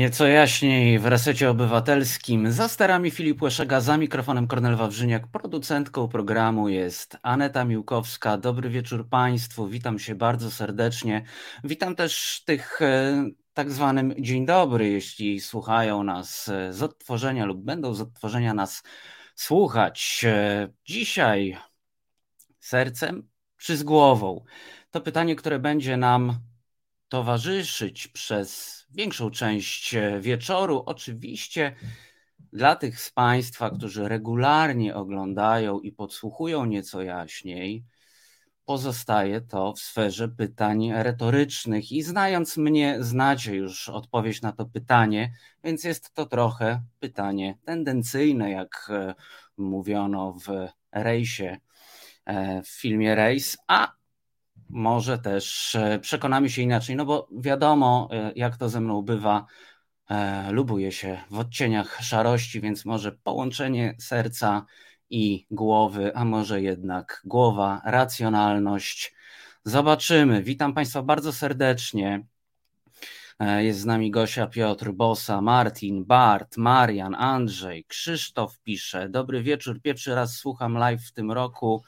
Nieco jaśniej w resecie obywatelskim. Za sterami Filip Łeszega, za mikrofonem Kornel Wawrzyniak. Producentką programu jest Aneta Miłkowska. Dobry wieczór Państwu. Witam się bardzo serdecznie. Witam też tych e, tak zwanym dzień dobry, jeśli słuchają nas e, z odtworzenia lub będą z odtworzenia nas słuchać. E, dzisiaj sercem czy z głową? To pytanie, które będzie nam towarzyszyć przez większą część e, wieczoru. Oczywiście dla tych z Państwa, którzy regularnie oglądają i podsłuchują nieco jaśniej, pozostaje to w sferze pytań retorycznych. I znając mnie, znacie już odpowiedź na to pytanie, więc jest to trochę pytanie tendencyjne, jak e, mówiono w rejsie, e, w filmie Rejs, a może też e, przekonamy się inaczej, no bo wiadomo, e, jak to ze mną bywa, e, lubuję się w odcieniach szarości, więc może połączenie serca i głowy, a może jednak głowa, racjonalność. Zobaczymy. Witam Państwa bardzo serdecznie. Jest z nami Gosia, Piotr, Bosa, Martin, Bart, Marian, Andrzej, Krzysztof pisze. Dobry wieczór, pierwszy raz słucham live w tym roku.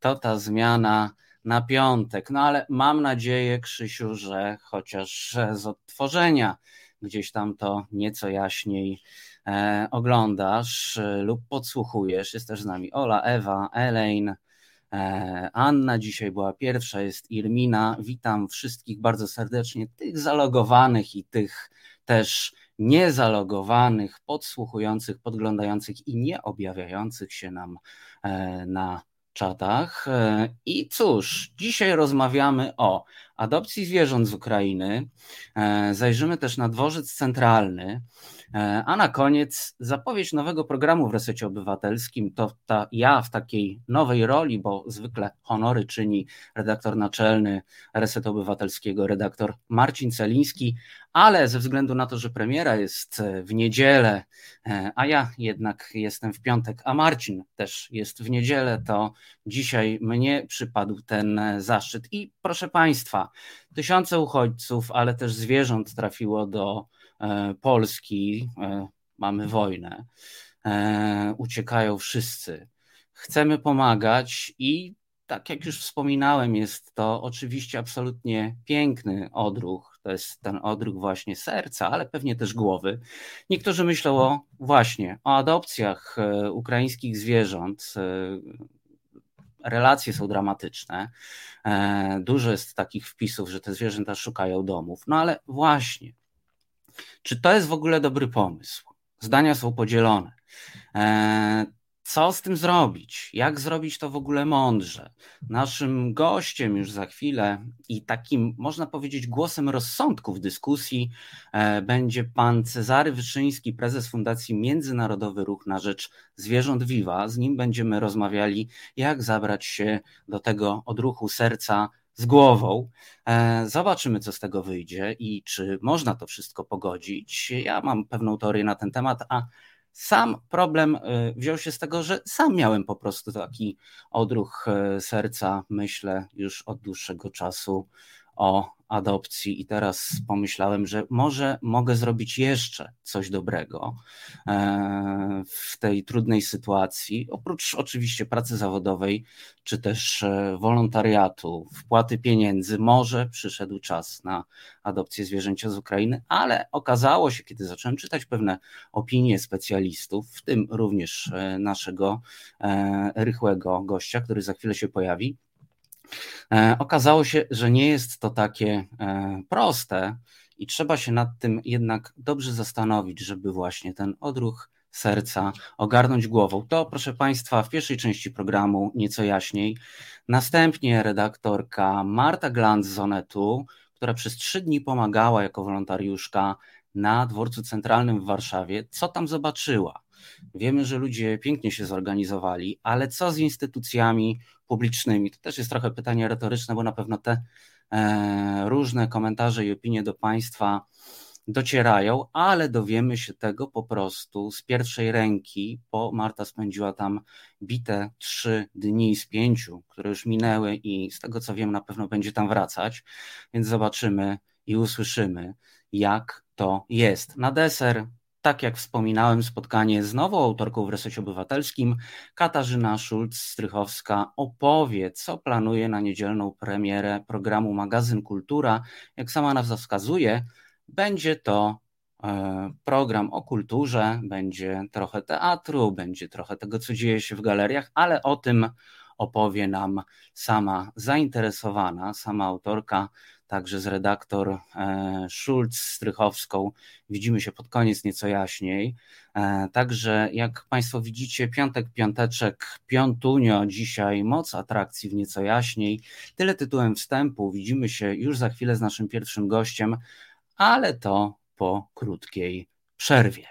To ta zmiana na piątek. No ale mam nadzieję, Krzysiu, że chociaż z odtworzenia gdzieś tam to nieco jaśniej e, oglądasz e, lub podsłuchujesz. Jest też z nami Ola, Ewa, Elaine, e, Anna dzisiaj była pierwsza, jest Irmina. Witam wszystkich bardzo serdecznie, tych zalogowanych i tych też niezalogowanych, podsłuchujących, podglądających i nie objawiających się nam e, na czatach. E, I cóż, dzisiaj rozmawiamy o adopcji zwierząt z Ukrainy. E, zajrzymy też na dworzec centralny. E, a na koniec zapowiedź nowego programu w Resecie Obywatelskim. To ta, ja w takiej nowej roli, bo zwykle honory czyni redaktor naczelny Resetu Obywatelskiego, redaktor Marcin Celiński, ale ze względu na to, że premiera jest w niedzielę, e, a ja jednak jestem w piątek, a Marcin też jest w niedzielę, to dzisiaj mnie przypadł ten zaszczyt. I proszę Państwa, tysiące uchodźców, ale też zwierząt trafiło do E, Polski, e, mamy wojnę, e, uciekają wszyscy. Chcemy pomagać i tak jak już wspominałem, jest to oczywiście absolutnie piękny odruch. To jest ten odruch właśnie serca, ale pewnie też głowy. Niektórzy myślą o właśnie o adopcjach ukraińskich zwierząt. Relacje są dramatyczne. Dużo jest takich wpisów, że te zwierzęta szukają domów. No ale właśnie czy to jest w ogóle dobry pomysł? Zdania są podzielone. Co z tym zrobić? Jak zrobić to w ogóle mądrze? Naszym gościem już za chwilę i takim, można powiedzieć, głosem rozsądku w dyskusji e, będzie pan Cezary Wyszyński, prezes Fundacji Międzynarodowy Ruch na Rzecz Zwierząt Viva. Z nim będziemy rozmawiali, jak zabrać się do tego odruchu serca z głową. E, zobaczymy, co z tego wyjdzie i czy można to wszystko pogodzić. Ja mam pewną teorię na ten temat, a sam problem e, wziął się z tego, że sam miałem po prostu taki odruch e, serca, myślę, już od dłuższego czasu o adopcji i teraz pomyślałem, że może mogę zrobić jeszcze coś dobrego e, w tej trudnej sytuacji, oprócz oczywiście pracy zawodowej, czy też e, wolontariatu, wpłaty pieniędzy, może przyszedł czas na adopcję zwierzęcia z Ukrainy, ale okazało się, kiedy zacząłem czytać pewne opinie specjalistów, w tym również e, naszego rychłego gościa, który za chwilę się pojawi, okazało się, że nie jest to takie e, proste i trzeba się nad tym jednak dobrze zastanowić, żeby właśnie ten odruch serca ogarnąć głową. To, proszę Państwa, w pierwszej części programu nieco jaśniej. Następnie redaktorka Marta Glant z Onetu, która przez trzy dni pomagała jako wolontariuszka na dworcu centralnym w Warszawie. Co tam zobaczyła? Wiemy, że ludzie pięknie się zorganizowali, ale co z instytucjami publicznymi? To też jest trochę pytanie retoryczne, bo na pewno te e, różne komentarze i opinie do państwa docierają, ale dowiemy się tego po prostu z pierwszej ręki, bo Marta spędziła tam bite trzy dni z pięciu, które już minęły i z tego co wiem na pewno będzie tam wracać, więc zobaczymy i usłyszymy jak to jest. Na deser tak jak wspominałem, spotkanie z nową autorką w Resecie Obywatelskim. Katarzyna Szulc-Strychowska opowie, co planuje na niedzielną premierę programu Magazyn Kultura. Jak sama nazwa wskazuje, będzie to e, program o kulturze, będzie trochę teatru, będzie trochę tego, co dzieje się w galeriach, ale o tym opowie nam sama zainteresowana, sama autorka także z redaktor e, Schulz Strychowską. Widzimy się pod koniec nieco jaśniej. E, także jak Państwo widzicie, piątek, piąteczek, piątunio, dzisiaj moc atrakcji w nieco jaśniej. Tyle tytułem wstępu. Widzimy się już za chwilę z naszym pierwszym gościem, ale to po krótkiej przerwie.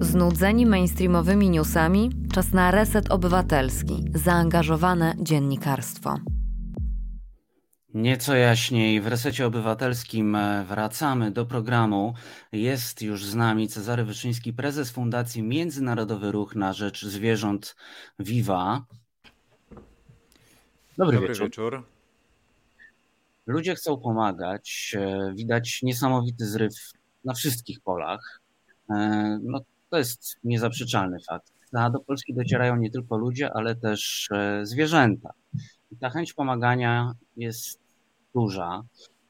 Znudzeni mainstreamowymi newsami? Czas na reset obywatelski, zaangażowane dziennikarstwo. Nieco jaśniej w resecie obywatelskim e, wracamy do programu. Jest już z nami Cezary Wyszyński, prezes Fundacji Międzynarodowy Ruch na Rzecz Zwierząt Viva. Dobry, Dobry wieczór. wieczór. Ludzie chcą pomagać. E, widać niesamowity zryw na wszystkich polach. E, no, to jest niezaprzeczalny fakt. A do Polski docierają nie tylko ludzie, ale też zwierzęta. Ta chęć pomagania jest duża.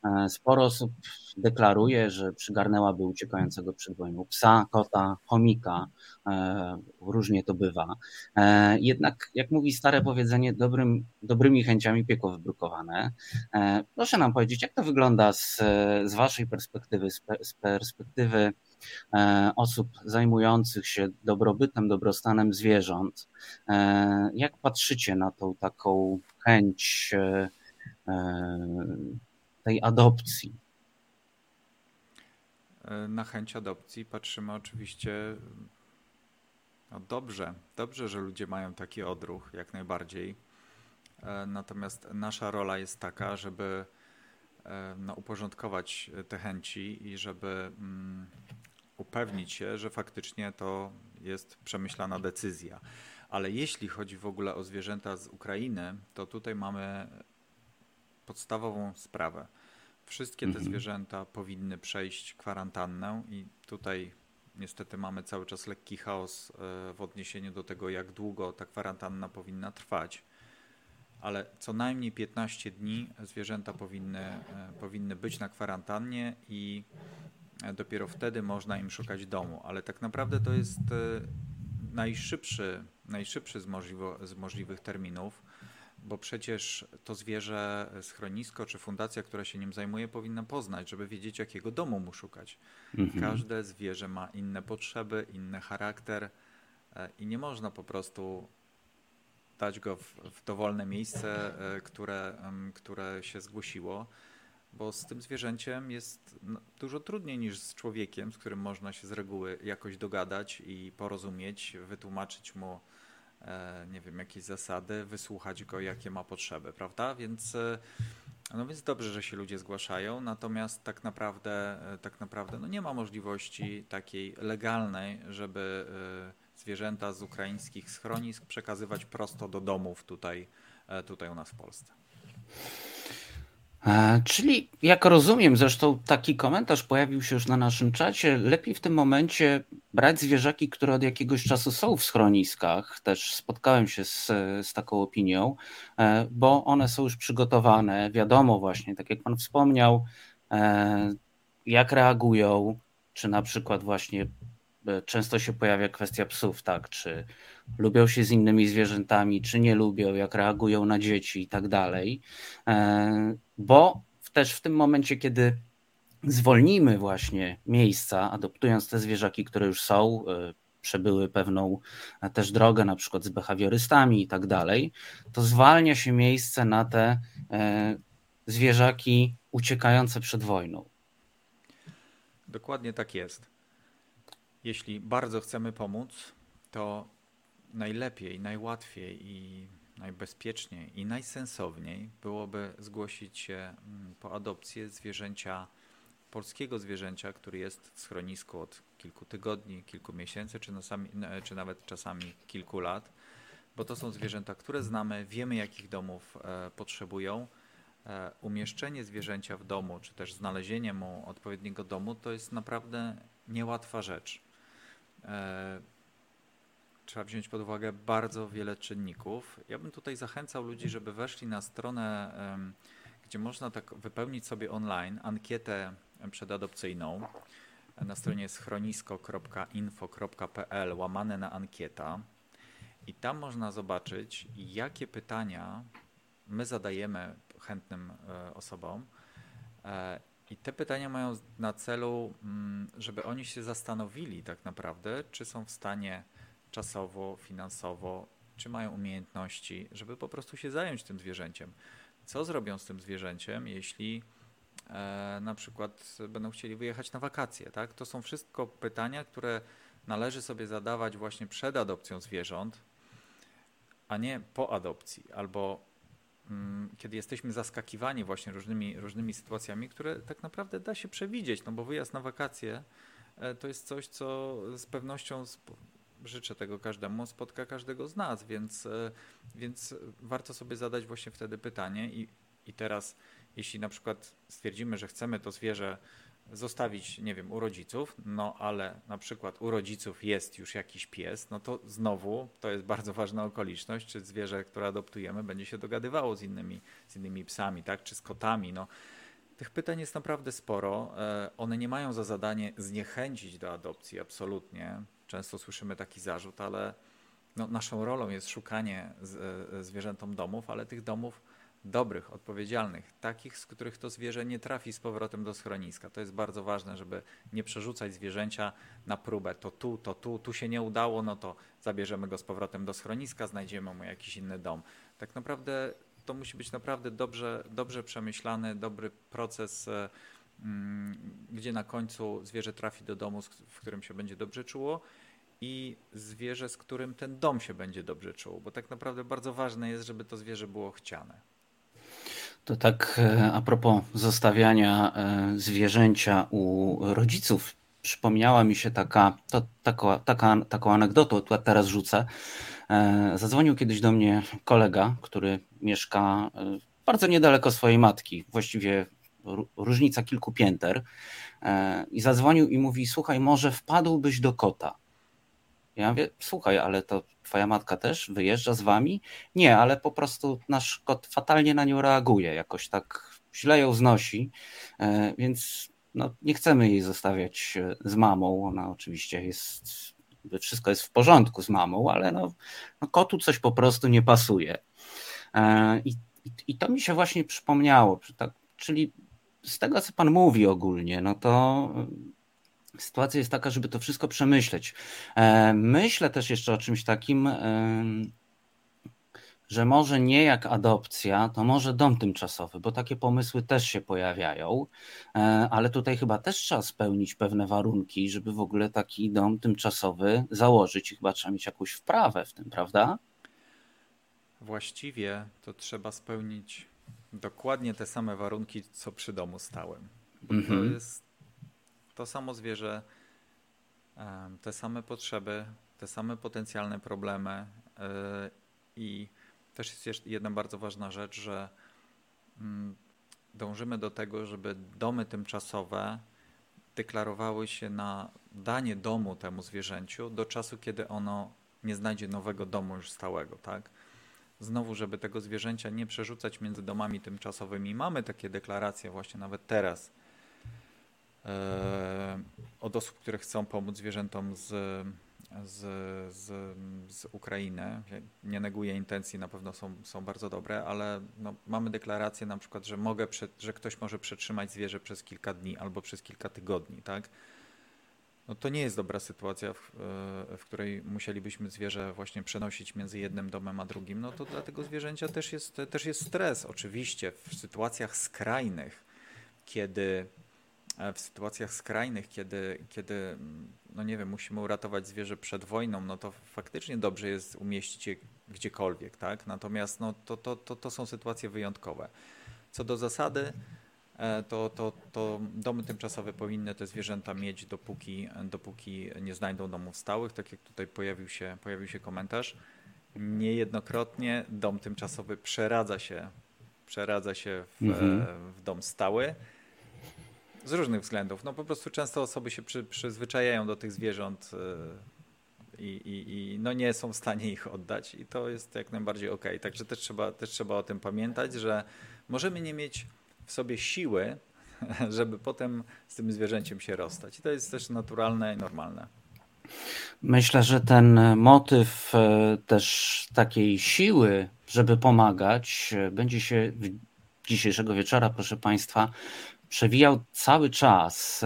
E, sporo osób deklaruje, że przygarnęłaby uciekającego przed wojną psa, kota, chomika. E, różnie to bywa. E, jednak, jak mówi stare powiedzenie, dobrym, dobrymi chęciami piekło wybrukowane. Proszę nam powiedzieć, jak to wygląda z, z Waszej perspektywy, z perspektywy osób zajmujących się dobrobytem, dobrostanem zwierząt. Jak patrzycie na tą taką chęć E, tej adopcji? E, na chęć adopcji patrzymy oczywiście no dobrze, dobrze, że ludzie mają taki odruch, jak najbardziej. E, natomiast nasza rola jest taka, żeby no, uporządkować te chęci i żeby mm, upewnić się, że faktycznie to jest przemyślana decyzja. Ale jeśli chodzi w ogóle o zwierzęta z Ukrainy, to tutaj mamy podstawową sprawę. Wszystkie te mhm. zwierzęta powinny przejść kwarantannę i tutaj niestety mamy cały czas lekki chaos e, w odniesieniu do tego, jak długo ta kwarantanna powinna trwać. Ale co najmniej 15 dni zwierzęta powinny, e, powinny być na kwarantannie i e, dopiero wtedy można im szukać domu. Ale tak naprawdę to jest najszybszy, najszybszy z, możliwo, z możliwych terminów bo przecież to zwierzę, schronisko czy fundacja, która się nim zajmuje, powinna poznać, żeby wiedzieć, jakiego domu mu szukać. Mhm. Każde zwierzę ma inne potrzeby, inny charakter e, i nie można po prostu dać go w, w dowolne miejsce, e, które, które się zgłosiło, bo z tym zwierzęciem jest dużo trudniej niż z człowiekiem, z którym można się z reguły jakoś dogadać i porozumieć, wytłumaczyć mu E, nie wiem, jakieś zasady, wysłuchać go, jakie ma potrzeby, prawda? Więc e, no więc dobrze, że się ludzie zgłaszają, natomiast tak naprawdę, e, tak naprawdę no nie ma możliwości takiej legalnej, żeby zwierzęta z ukraińskich schronisk przekazywać prosto do domów tutaj, tutaj u nas w Polsce. E, czyli, jak rozumiem, zresztą taki komentarz pojawił się już na naszym czacie, lepiej w tym momencie brać zwierzaki, które od jakiegoś czasu są w schroniskach. Też spotkałem się z, z taką opinią, e, bo one są już przygotowane. Wiadomo, właśnie, tak jak Pan wspomniał, e, jak reagują, czy na przykład właśnie często się pojawia kwestia psów, tak, czy lubią się z innymi zwierzętami, czy nie lubią, jak reagują na dzieci i tak dalej. E, bo też w tym momencie, kiedy zwolnimy właśnie miejsca, adoptując te zwierzaki, które już są, e, przebyły pewną też drogę, na przykład z behawiorystami i tak dalej, to zwalnia się miejsce na te e, zwierzaki uciekające przed wojną. Dokładnie tak jest. Jeśli bardzo chcemy pomóc, to najlepiej, najłatwiej i najbezpieczniej i najsensowniej byłoby zgłosić się mm, po adopcję zwierzęcia, polskiego zwierzęcia, który jest w schronisku od kilku tygodni, kilku miesięcy, czy, nasami, czy nawet czasami kilku lat, bo to są zwierzęta, które znamy, wiemy jakich domów e, potrzebują e, umieszczenie zwierzęcia w domu, czy też znalezienie mu odpowiedniego domu, to jest naprawdę niełatwa rzecz. E, trzeba wziąć pod uwagę bardzo wiele czynników. Ja bym tutaj zachęcał ludzi, żeby weszli na stronę, gdzie można tak wypełnić sobie online ankietę przedadopcyjną. Na stronie jest chronisko.info.pl łamane na ankieta. I tam można zobaczyć, jakie pytania my zadajemy chętnym e, osobom. I te pytania mają na celu, mm, żeby oni się zastanowili tak naprawdę, czy są w stanie czasowo, finansowo, czy mają umiejętności, żeby po prostu się zająć tym zwierzęciem. Co zrobią z tym zwierzęciem, jeśli e, na przykład będą chcieli wyjechać na wakacje? Tak? To są wszystko pytania, które należy sobie zadawać właśnie przed adopcją zwierząt, a nie po adopcji, albo kiedy jesteśmy zaskakiwani właśnie różnymi, różnymi sytuacjami, które tak naprawdę da się przewidzieć, no bo wyjazd na wakacje e, to jest coś, co z pewnością życzę tego każdemu, spotka każdego z nas, więc, e, więc warto sobie zadać właśnie wtedy pytanie i, i teraz, jeśli na przykład stwierdzimy, że chcemy to zwierzę zostawić, nie wiem, u rodziców, no ale na przykład u rodziców jest już jakiś pies, no to znowu to jest bardzo ważna okoliczność, czy zwierzę, które adoptujemy, będzie się dogadywało z innymi, z innymi psami, tak, czy z kotami, no. Tych pytań jest naprawdę sporo. E, one nie mają za zadanie zniechęcić do adopcji, absolutnie. Często słyszymy taki zarzut, ale no, naszą rolą jest szukanie z, e, zwierzętom domów, ale tych domów dobrych, odpowiedzialnych, takich, z których to zwierzę nie trafi z powrotem do schroniska. To jest bardzo ważne, żeby nie przerzucać zwierzęcia na próbę. To tu, to tu, tu się nie udało, no to zabierzemy go z powrotem do schroniska, znajdziemy mu jakiś inny dom. Tak naprawdę to musi być naprawdę dobrze, dobrze przemyślany, dobry proces, e, mm, gdzie na końcu zwierzę trafi do domu, w którym się będzie dobrze czuło i zwierzę, z którym ten dom się będzie dobrze czuł, bo tak naprawdę bardzo ważne jest, żeby to zwierzę było chciane. To tak e, a propos zostawiania e, zwierzęcia u rodziców, przypomniała mi się taka, to, taka, taka, taką anegdotę, teraz rzucę. E, zadzwonił kiedyś do mnie kolega, który mieszka bardzo niedaleko swojej matki, właściwie różnica kilku pięter. I zadzwonił i mówi: Słuchaj, może wpadłbyś do kota. Ja mówię, słuchaj, ale to twoja matka też wyjeżdża z wami? Nie, ale po prostu nasz kot fatalnie na nią reaguje, jakoś tak źle ją znosi, e, więc no, nie chcemy jej zostawiać e, z mamą. Ona oczywiście jest, wszystko jest w porządku z mamą, ale no, no kotu coś po prostu nie pasuje. E, I, i, to mi się właśnie przypomniało, tak, czyli z tego, co pan mówi ogólnie, no to sytuacja jest taka, żeby to wszystko przemyśleć. E, myślę też jeszcze o czymś takim, że może nie jak adopcja, to może dom tymczasowy, bo takie pomysły też się pojawiają, e, ale tutaj chyba też trzeba spełnić pewne warunki, żeby w ogóle taki dom tymczasowy założyć i chyba trzeba mieć jakąś wprawę w tym, prawda? Właściwie to trzeba spełnić dokładnie te same warunki, co przy domu stałym. Bo to mhm. jest to samo zwierzę, te same potrzeby, te same potencjalne problemy e, i też jest jedna bardzo ważna rzecz, że mm, dążymy do tego, żeby domy tymczasowe deklarowały się na danie domu temu zwierzęciu do czasu, kiedy ono nie znajdzie nowego domu już stałego, tak? Znowu, żeby tego zwierzęcia nie przerzucać między domami tymczasowymi. Mamy takie deklaracje właśnie nawet teraz od osób, które chcą pomóc zwierzętom z, z, z, z Ukrainy. Nie neguję intencji, na pewno są, są bardzo dobre, ale no, mamy deklarację na przykład, że, mogę, że ktoś może przetrzymać zwierzę przez kilka dni albo przez kilka tygodni, tak? No to nie jest dobra sytuacja, w, w, której musielibyśmy zwierzę właśnie przenosić między jednym domem a drugim. No to dla tego zwierzęcia też jest, też jest stres. Oczywiście w sytuacjach skrajnych, kiedy E, w sytuacjach skrajnych, kiedy, kiedy no nie wiem, musimy uratować zwierzę przed wojną, no to faktycznie dobrze jest umieścić je gdziekolwiek, tak? Natomiast no, to, to, to, to są sytuacje wyjątkowe. Co do zasady, e, to, to, to domy tymczasowe powinny te zwierzęta mieć, dopóki, dopóki nie znajdą domów stałych, tak jak tutaj pojawił się, pojawił się komentarz. Niejednokrotnie dom tymczasowy przeradza się przeradza się w, mhm. w dom stały. Z różnych względów. No po prostu często osoby się przy, przyzwyczajają do tych zwierząt i, i, i no nie są w stanie ich oddać i to jest jak najbardziej ok. Także też trzeba, też trzeba o tym pamiętać, że możemy nie mieć w sobie siły, żeby potem z tym zwierzęciem się rozstać. I to jest też naturalne i normalne. Myślę, że ten motyw e, też takiej siły, żeby pomagać, e, będzie się dzisiejszego wieczora, proszę Państwa, przewijał cały czas.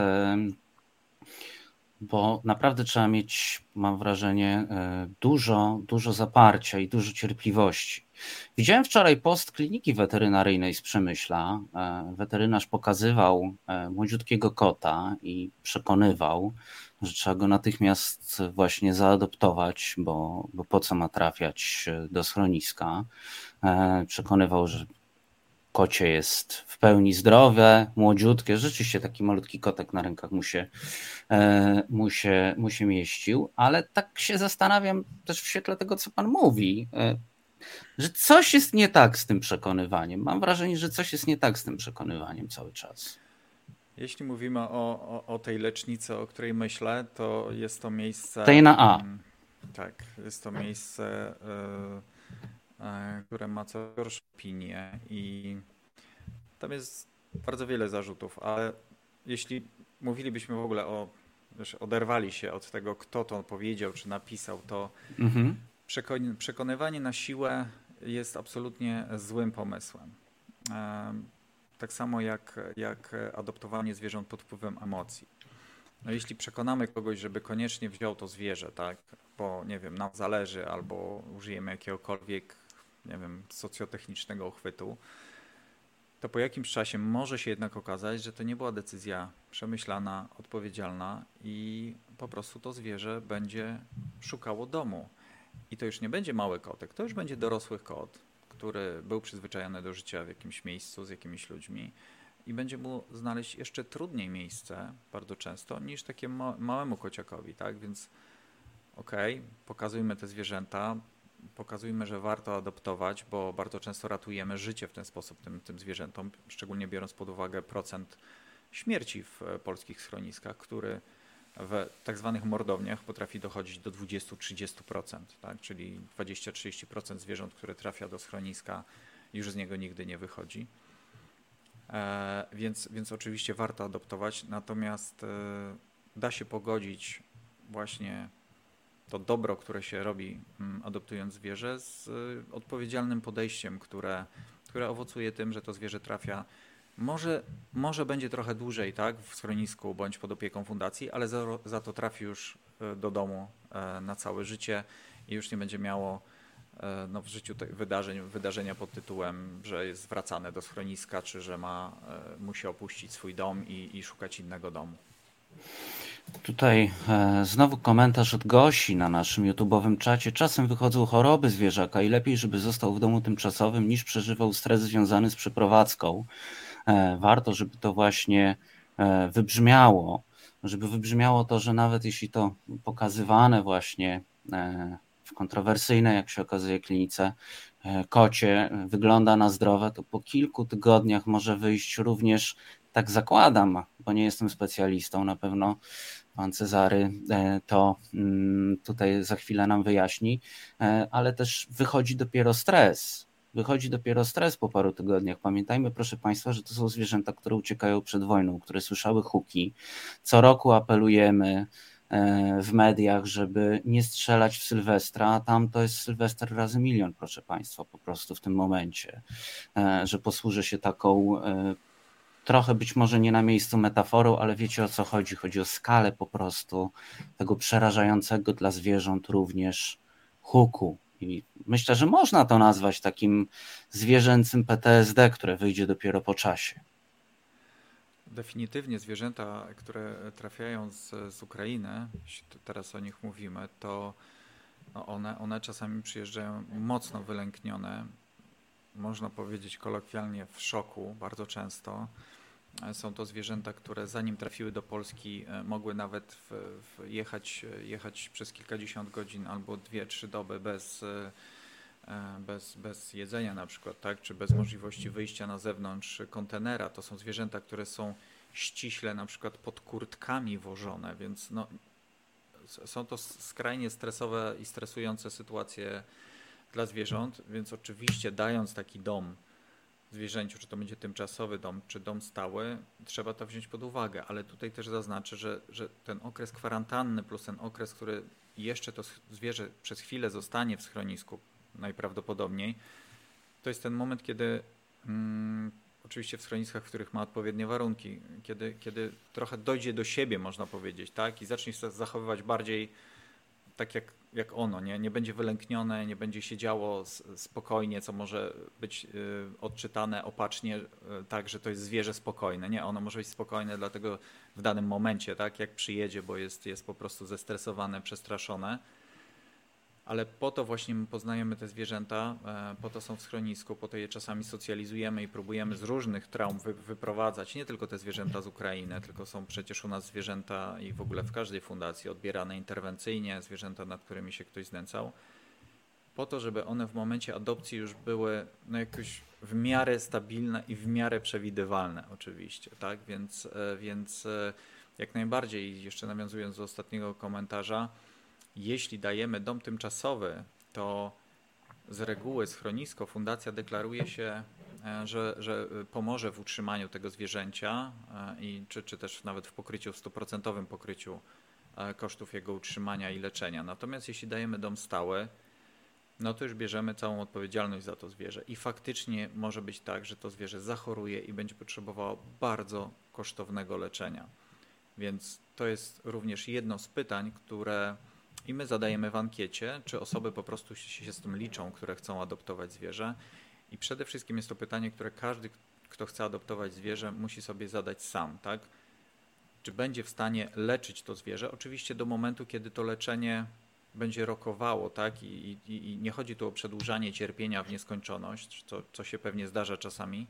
Bo naprawdę trzeba mieć, mam wrażenie, e, dużo, dużo zaparcia i dużo cierpliwości. Widziałem wczoraj post kliniki weterynaryjnej z Przemyśla. E, weterynarz pokazywał e, młodziutkiego kota i przekonywał, że trzeba go natychmiast właśnie zaadoptować, bo, bo po co ma trafiać do schroniska. Przekonywał, że kocie jest w pełni zdrowe, młodziutkie. Rzeczywiście taki malutki kotek na rękach mu się, e, mu się, mu się mieścił, ale tak się zastanawiam też w świetle tego, co pan mówi, e, że coś jest nie tak z tym przekonywaniem. Mam wrażenie, że coś jest nie tak z tym przekonywaniem cały czas. Jeśli mówimy o, o, o tej lecznicy, o której myślę, to jest to miejsce. Tej na A. Mm, tak, jest to miejsce. E, które ma coraz gorszą opinię i tam jest bardzo wiele zarzutów, ale jeśli mówilibyśmy w ogóle o, wiesz, oderwali się od tego, kto to powiedział czy napisał, to mhm. przekonywanie na siłę jest absolutnie złym pomysłem. E, tak samo jak, jak adoptowanie zwierząt pod wpływem emocji. No jeśli przekonamy kogoś, żeby koniecznie wziął to zwierzę, tak, bo nie wiem, nam zależy, albo użyjemy jakiegokolwiek nie wiem, socjotechnicznego uchwytu, to po jakimś czasie może się jednak okazać, że to nie była decyzja przemyślana, odpowiedzialna i po prostu to zwierzę będzie szukało domu. I to już nie będzie mały kotek, to już będzie dorosły kot, który był przyzwyczajony do życia w jakimś miejscu z jakimiś ludźmi i będzie mu znaleźć jeszcze trudniej miejsce bardzo często niż takiemu małemu kociakowi, tak? Więc okej, okay, pokazujmy te zwierzęta, pokazujmy, że warto adoptować, bo bardzo często ratujemy życie w ten sposób tym, tym zwierzętom, szczególnie biorąc pod uwagę procent śmierci w e, polskich schroniskach, który w tak zwanych mordowniach potrafi dochodzić do 20-30%, tak? czyli 20-30% zwierząt, które trafia do schroniska, już z niego nigdy nie wychodzi. E, więc, więc oczywiście warto adoptować, natomiast e, da się pogodzić właśnie to dobro, które się robi mm, adoptując zwierzę, z y, odpowiedzialnym podejściem, które, które owocuje tym, że to zwierzę trafia. Może, może będzie trochę dłużej tak, w schronisku bądź pod opieką fundacji, ale za, za to trafi już y, do domu e, na całe życie i już nie będzie miało no, w życiu wydarzeń, wydarzenia pod tytułem, że jest zwracane do schroniska, czy że ma, musi opuścić swój dom i, i szukać innego domu. Tutaj e, znowu komentarz od Gosi na naszym YouTube'owym czacie. Czasem wychodzą choroby zwierzaka i lepiej, żeby został w domu tymczasowym, niż przeżywał stres związany z przeprowadzką. E, warto, żeby to właśnie e, wybrzmiało, żeby wybrzmiało to, że nawet jeśli to pokazywane właśnie e, w kontrowersyjnej, jak się okazuje, klinice e, kocie wygląda na zdrowe, to po kilku tygodniach może wyjść również tak zakładam, bo nie jestem specjalistą, na pewno pan Cezary e, to mm, tutaj za chwilę nam wyjaśni, e, ale też wychodzi dopiero stres. Wychodzi dopiero stres po paru tygodniach. Pamiętajmy, proszę Państwa, że to są zwierzęta, które uciekają przed wojną, które słyszały huki. Co roku apelujemy e, w mediach, żeby nie strzelać w Sylwestra, a tam to jest Sylwester razy milion, proszę Państwa, po prostu w tym momencie, że posłużę się taką trochę być może nie na miejscu metaforą, ale wiecie o co chodzi. Chodzi o skalę po prostu tego przerażającego dla zwierząt również huku. I myślę, że można to nazwać takim zwierzęcym PTSD, które wyjdzie dopiero po czasie. Definitywnie zwierzęta, które trafiają z, z Ukrainy, jeśli teraz o nich mówimy, to no one, one czasami przyjeżdżają mocno wylęknione, można powiedzieć kolokwialnie w szoku bardzo często. Są to zwierzęta, które zanim trafiły do Polski, e, mogły nawet w, w jechać, jechać przez kilkadziesiąt godzin albo dwie, trzy doby bez, e, bez, bez jedzenia na przykład, tak? czy bez możliwości wyjścia na zewnątrz kontenera. To są zwierzęta, które są ściśle na przykład pod kurtkami wożone, więc no, są to skrajnie stresowe i stresujące sytuacje dla zwierząt, więc oczywiście dając taki dom zwierzęciu, czy to będzie tymczasowy dom, czy dom stały, trzeba to wziąć pod uwagę, ale tutaj też zaznaczę, że, że ten okres kwarantanny plus ten okres, który jeszcze to zwierzę przez chwilę zostanie w schronisku, najprawdopodobniej, to jest ten moment, kiedy mm, oczywiście w schroniskach, w których ma odpowiednie warunki, kiedy, kiedy trochę dojdzie do siebie, można powiedzieć, tak, i zacznie się zachowywać bardziej tak jak, jak ono, nie? nie będzie wylęknione, nie będzie siedziało spokojnie, co może być y, odczytane opacznie y, tak, że to jest zwierzę spokojne. Nie, ono może być spokojne dlatego w danym momencie, tak, jak przyjedzie, bo jest, jest po prostu zestresowane, przestraszone ale po to właśnie my poznajemy te zwierzęta, e, po to są w schronisku, po to je czasami socjalizujemy i próbujemy z różnych traum wy, wyprowadzać, nie tylko te zwierzęta z Ukrainy, tylko są przecież u nas zwierzęta i w ogóle w każdej fundacji odbierane interwencyjnie, zwierzęta, nad którymi się ktoś znęcał, po to, żeby one w momencie adopcji już były no jakoś w miarę stabilne i w miarę przewidywalne oczywiście, tak, więc, e, więc e, jak najbardziej, jeszcze nawiązując do ostatniego komentarza, jeśli dajemy dom tymczasowy, to z reguły schronisko, fundacja deklaruje się, e, że, że pomoże w utrzymaniu tego zwierzęcia e, i czy, czy też nawet w pokryciu, w stuprocentowym pokryciu e, kosztów jego utrzymania i leczenia. Natomiast jeśli dajemy dom stały, no to już bierzemy całą odpowiedzialność za to zwierzę. I faktycznie może być tak, że to zwierzę zachoruje i będzie potrzebowało bardzo kosztownego leczenia. Więc to jest również jedno z pytań, które i my zadajemy w ankiecie, czy osoby po prostu się z tym liczą, które chcą adoptować zwierzę. I przede wszystkim jest to pytanie, które każdy, kto chce adoptować zwierzę, musi sobie zadać sam, tak? Czy będzie w stanie leczyć to zwierzę? Oczywiście do momentu, kiedy to leczenie będzie rokowało, tak? I, i, i nie chodzi tu o przedłużanie cierpienia w nieskończoność, co, co się pewnie zdarza czasami,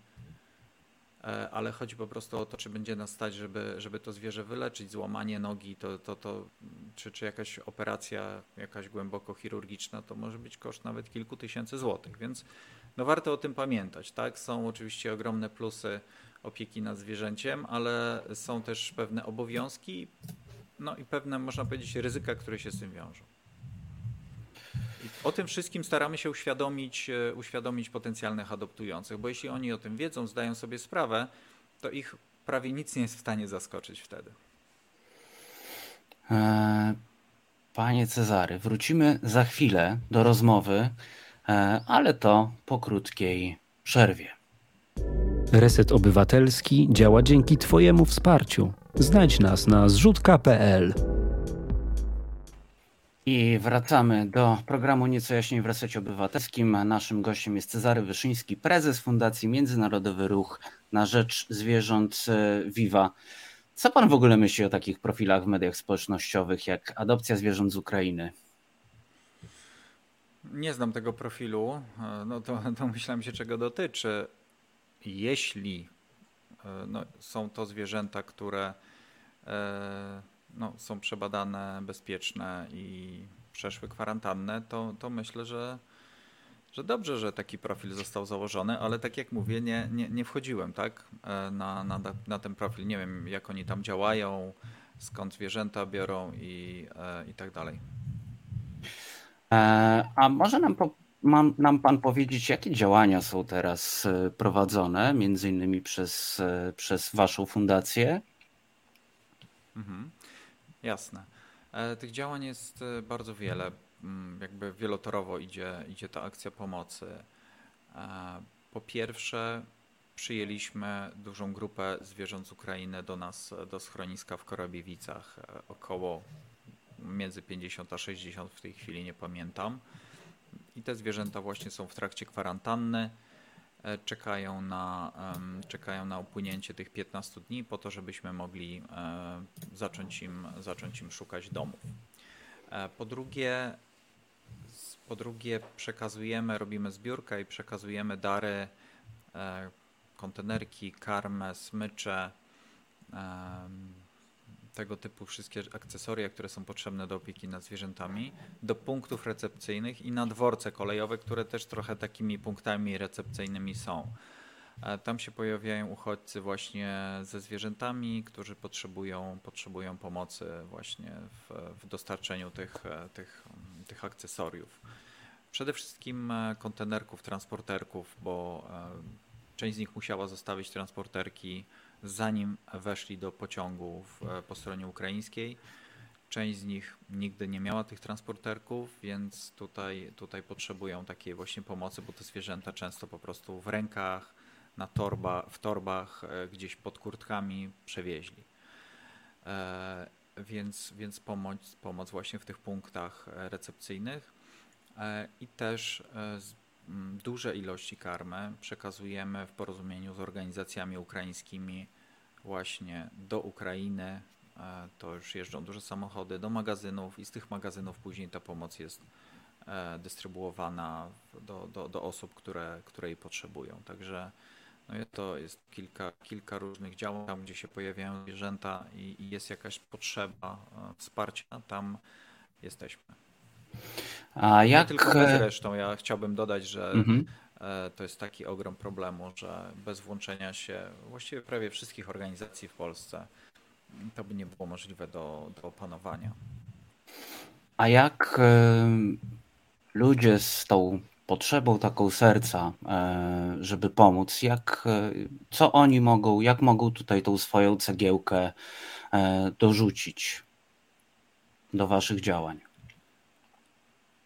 ale chodzi po prostu o to, czy będzie nas stać, żeby, żeby to zwierzę wyleczyć, złamanie nogi, to, to, to, czy, czy jakaś operacja jakaś głęboko chirurgiczna, to może być koszt nawet kilku tysięcy złotych, więc no warto o tym pamiętać. Tak? Są oczywiście ogromne plusy opieki nad zwierzęciem, ale są też pewne obowiązki, no i pewne, można powiedzieć, ryzyka, które się z tym wiążą. O tym wszystkim staramy się uświadomić, e, uświadomić potencjalnych adoptujących, bo jeśli oni o tym wiedzą, zdają sobie sprawę, to ich prawie nic nie jest w stanie zaskoczyć wtedy. E, panie Cezary, wrócimy za chwilę do rozmowy, e, ale to po krótkiej przerwie. Reset Obywatelski działa dzięki Twojemu wsparciu. Znajdź nas na zrzutka.pl. I wracamy do programu Nieco jaśniej w Resecie Obywatelskim. Naszym gościem jest Cezary Wyszyński, prezes Fundacji Międzynarodowy Ruch na Rzecz Zwierząt e, Viva. Co pan w ogóle myśli o takich profilach w mediach społecznościowych jak adopcja zwierząt z Ukrainy? Nie znam tego profilu, e, no to, myślałem się czego dotyczy. Jeśli e, no, są to zwierzęta, które no, są przebadane, bezpieczne i przeszły kwarantannę, to, to myślę, że, że dobrze, że taki profil został założony, ale tak jak mówię, nie, nie, nie wchodziłem tak, e, na, na, na ten profil. Nie wiem, jak oni tam działają, skąd zwierzęta biorą i, e, i tak dalej. E, a może nam, mam, nam Pan powiedzieć, jakie działania są teraz prowadzone, między innymi przez, przez Waszą fundację? Mhm. Jasne. E, tych działań jest e, bardzo wiele. Mm, jakby wielotorowo idzie, idzie ta akcja pomocy. E, po pierwsze, przyjęliśmy dużą grupę zwierząt z Ukrainy do nas, do schroniska w Korabiewicach. Około między 50 a 60 w tej chwili, nie pamiętam. I te zwierzęta właśnie są w trakcie kwarantanny. E, czekają na, czekają na upłynięcie tych 15 dni po to, żebyśmy mogli e, zacząć im, zacząć im szukać domów. E, po drugie, po drugie przekazujemy, robimy zbiórkę i przekazujemy dary, kontenerki, karmę, smycze, tego typu wszystkie akcesoria, które są potrzebne do opieki nad zwierzętami, do punktów recepcyjnych i na dworce kolejowe, które też trochę takimi punktami recepcyjnymi są. Tam się pojawiają uchodźcy właśnie ze zwierzętami, którzy potrzebują, potrzebują pomocy właśnie w, w dostarczeniu tych, tych, tych akcesoriów. Przede wszystkim e, kontenerków, transporterków, bo e, część z nich musiała zostawić transporterki zanim weszli do pociągu e, po stronie ukraińskiej. Część z nich nigdy nie miała tych transporterków, więc tutaj, tutaj potrzebują takiej właśnie pomocy, bo te zwierzęta często po prostu w rękach, na torba, w torbach, gdzieś pod kurtkami przewieźli. Więc, więc pomoc, pomoc właśnie w tych punktach recepcyjnych. E, i też e, duże ilości karmy przekazujemy w porozumieniu z organizacjami ukraińskimi właśnie do Ukrainy. E, to już jeżdżą duże samochody do magazynów i z tych magazynów później ta pomoc jest dystrybuowana do, do, do osób, które, które jej potrzebują. Także no to jest kilka, kilka różnych działań, tam gdzie się pojawiają zwierzęta i, i jest jakaś potrzeba wsparcia, tam jesteśmy. A jak... Nie tylko my zresztą, ja chciałbym dodać, że mhm. E, to jest taki ogrom problemu, że bez włączenia się właściwie prawie wszystkich organizacji w Polsce to by nie było możliwe do, do opanowania. A jak e, ludzie z tą potrzebą taką serca, e, żeby pomóc, jak, co oni mogą, jak mogą tutaj tą swoją cegiełkę dorzucić do waszych działań?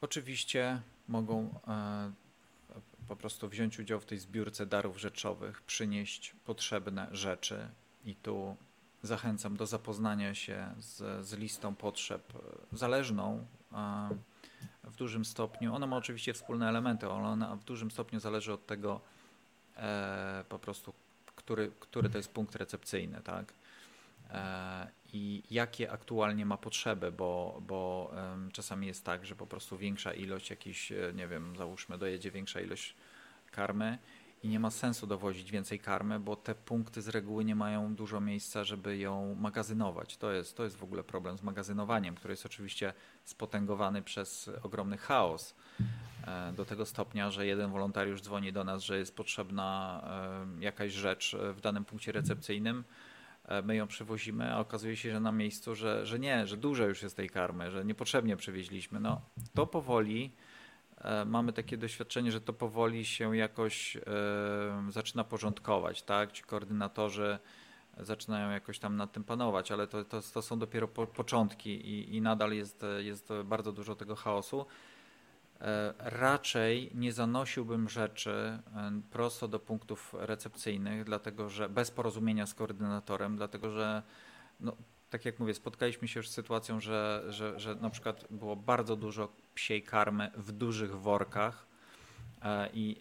Oczywiście mogą e, po prostu wziąć udział w tej zbiórce darów rzeczowych, przynieść potrzebne rzeczy i tu zachęcam do zapoznania się z, z listą potrzeb zależną w dużym stopniu. Ona ma oczywiście wspólne elementy, ale ona w dużym stopniu zależy od tego e, po prostu, który, który to jest punkt recepcyjny, tak? I jakie aktualnie ma potrzeby, bo, bo czasami jest tak, że po prostu większa ilość jakiś, e, nie wiem, załóżmy dojedzie większa ilość karmy i nie ma sensu dowozić więcej karmy, bo te punkty z reguły nie mają dużo miejsca, żeby ją magazynować. To jest, to jest w ogóle problem z magazynowaniem, który jest oczywiście spotęgowany przez ogromny chaos. E, do tego stopnia, że jeden wolontariusz dzwoni do nas, że jest potrzebna jakaś rzecz w danym punkcie recepcyjnym E, my ją przywozimy, a okazuje się, że na miejscu, że, że nie, że dużo już jest tej karmy, że niepotrzebnie przywieźliśmy. No, to powoli e, mamy takie doświadczenie, że to powoli się jakoś e, zaczyna porządkować, tak? Ci koordynatorzy zaczynają jakoś tam nad tym panować, ale to, to, to są dopiero po, początki i, i nadal jest, jest bardzo dużo tego chaosu. E, raczej nie zanosiłbym rzeczy e, prosto do punktów recepcyjnych, dlatego że bez porozumienia z koordynatorem, dlatego że no, tak jak mówię, spotkaliśmy się już z sytuacją, że, że, że na przykład było bardzo dużo psiej karmy w dużych workach e, i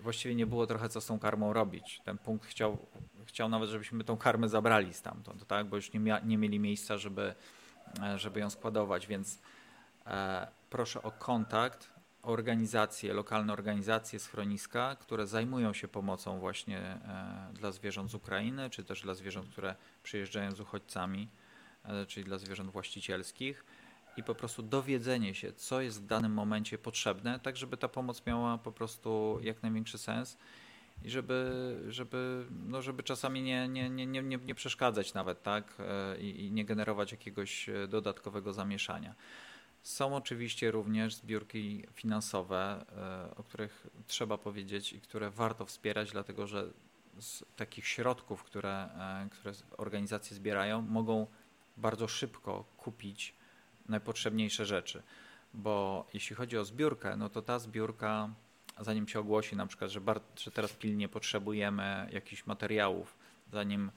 właściwie nie było trochę co z tą karmą robić. Ten punkt chciał, chciał nawet, żebyśmy tą karmę zabrali stamtąd, tak? bo już nie, mia, nie mieli miejsca, żeby, żeby ją składować, więc e, proszę o kontakt organizacje, lokalne organizacje schroniska, które zajmują się pomocą właśnie e, dla zwierząt z Ukrainy, czy też dla zwierząt, które przyjeżdżają z uchodźcami, e, czyli dla zwierząt właścicielskich i po prostu dowiedzenie się, co jest w danym momencie potrzebne, tak żeby ta pomoc miała po prostu jak największy sens i żeby, żeby, no żeby czasami nie, nie, nie, nie, nie przeszkadzać nawet, tak, e, i, i nie generować jakiegoś dodatkowego zamieszania. Są oczywiście również zbiórki finansowe, e, o których trzeba powiedzieć i które warto wspierać, dlatego że z takich środków, które, e, które organizacje zbierają, mogą bardzo szybko kupić najpotrzebniejsze rzeczy. Bo jeśli chodzi o zbiórkę, no to ta zbiórka, zanim się ogłosi na przykład, że, że teraz pilnie potrzebujemy jakichś materiałów, zanim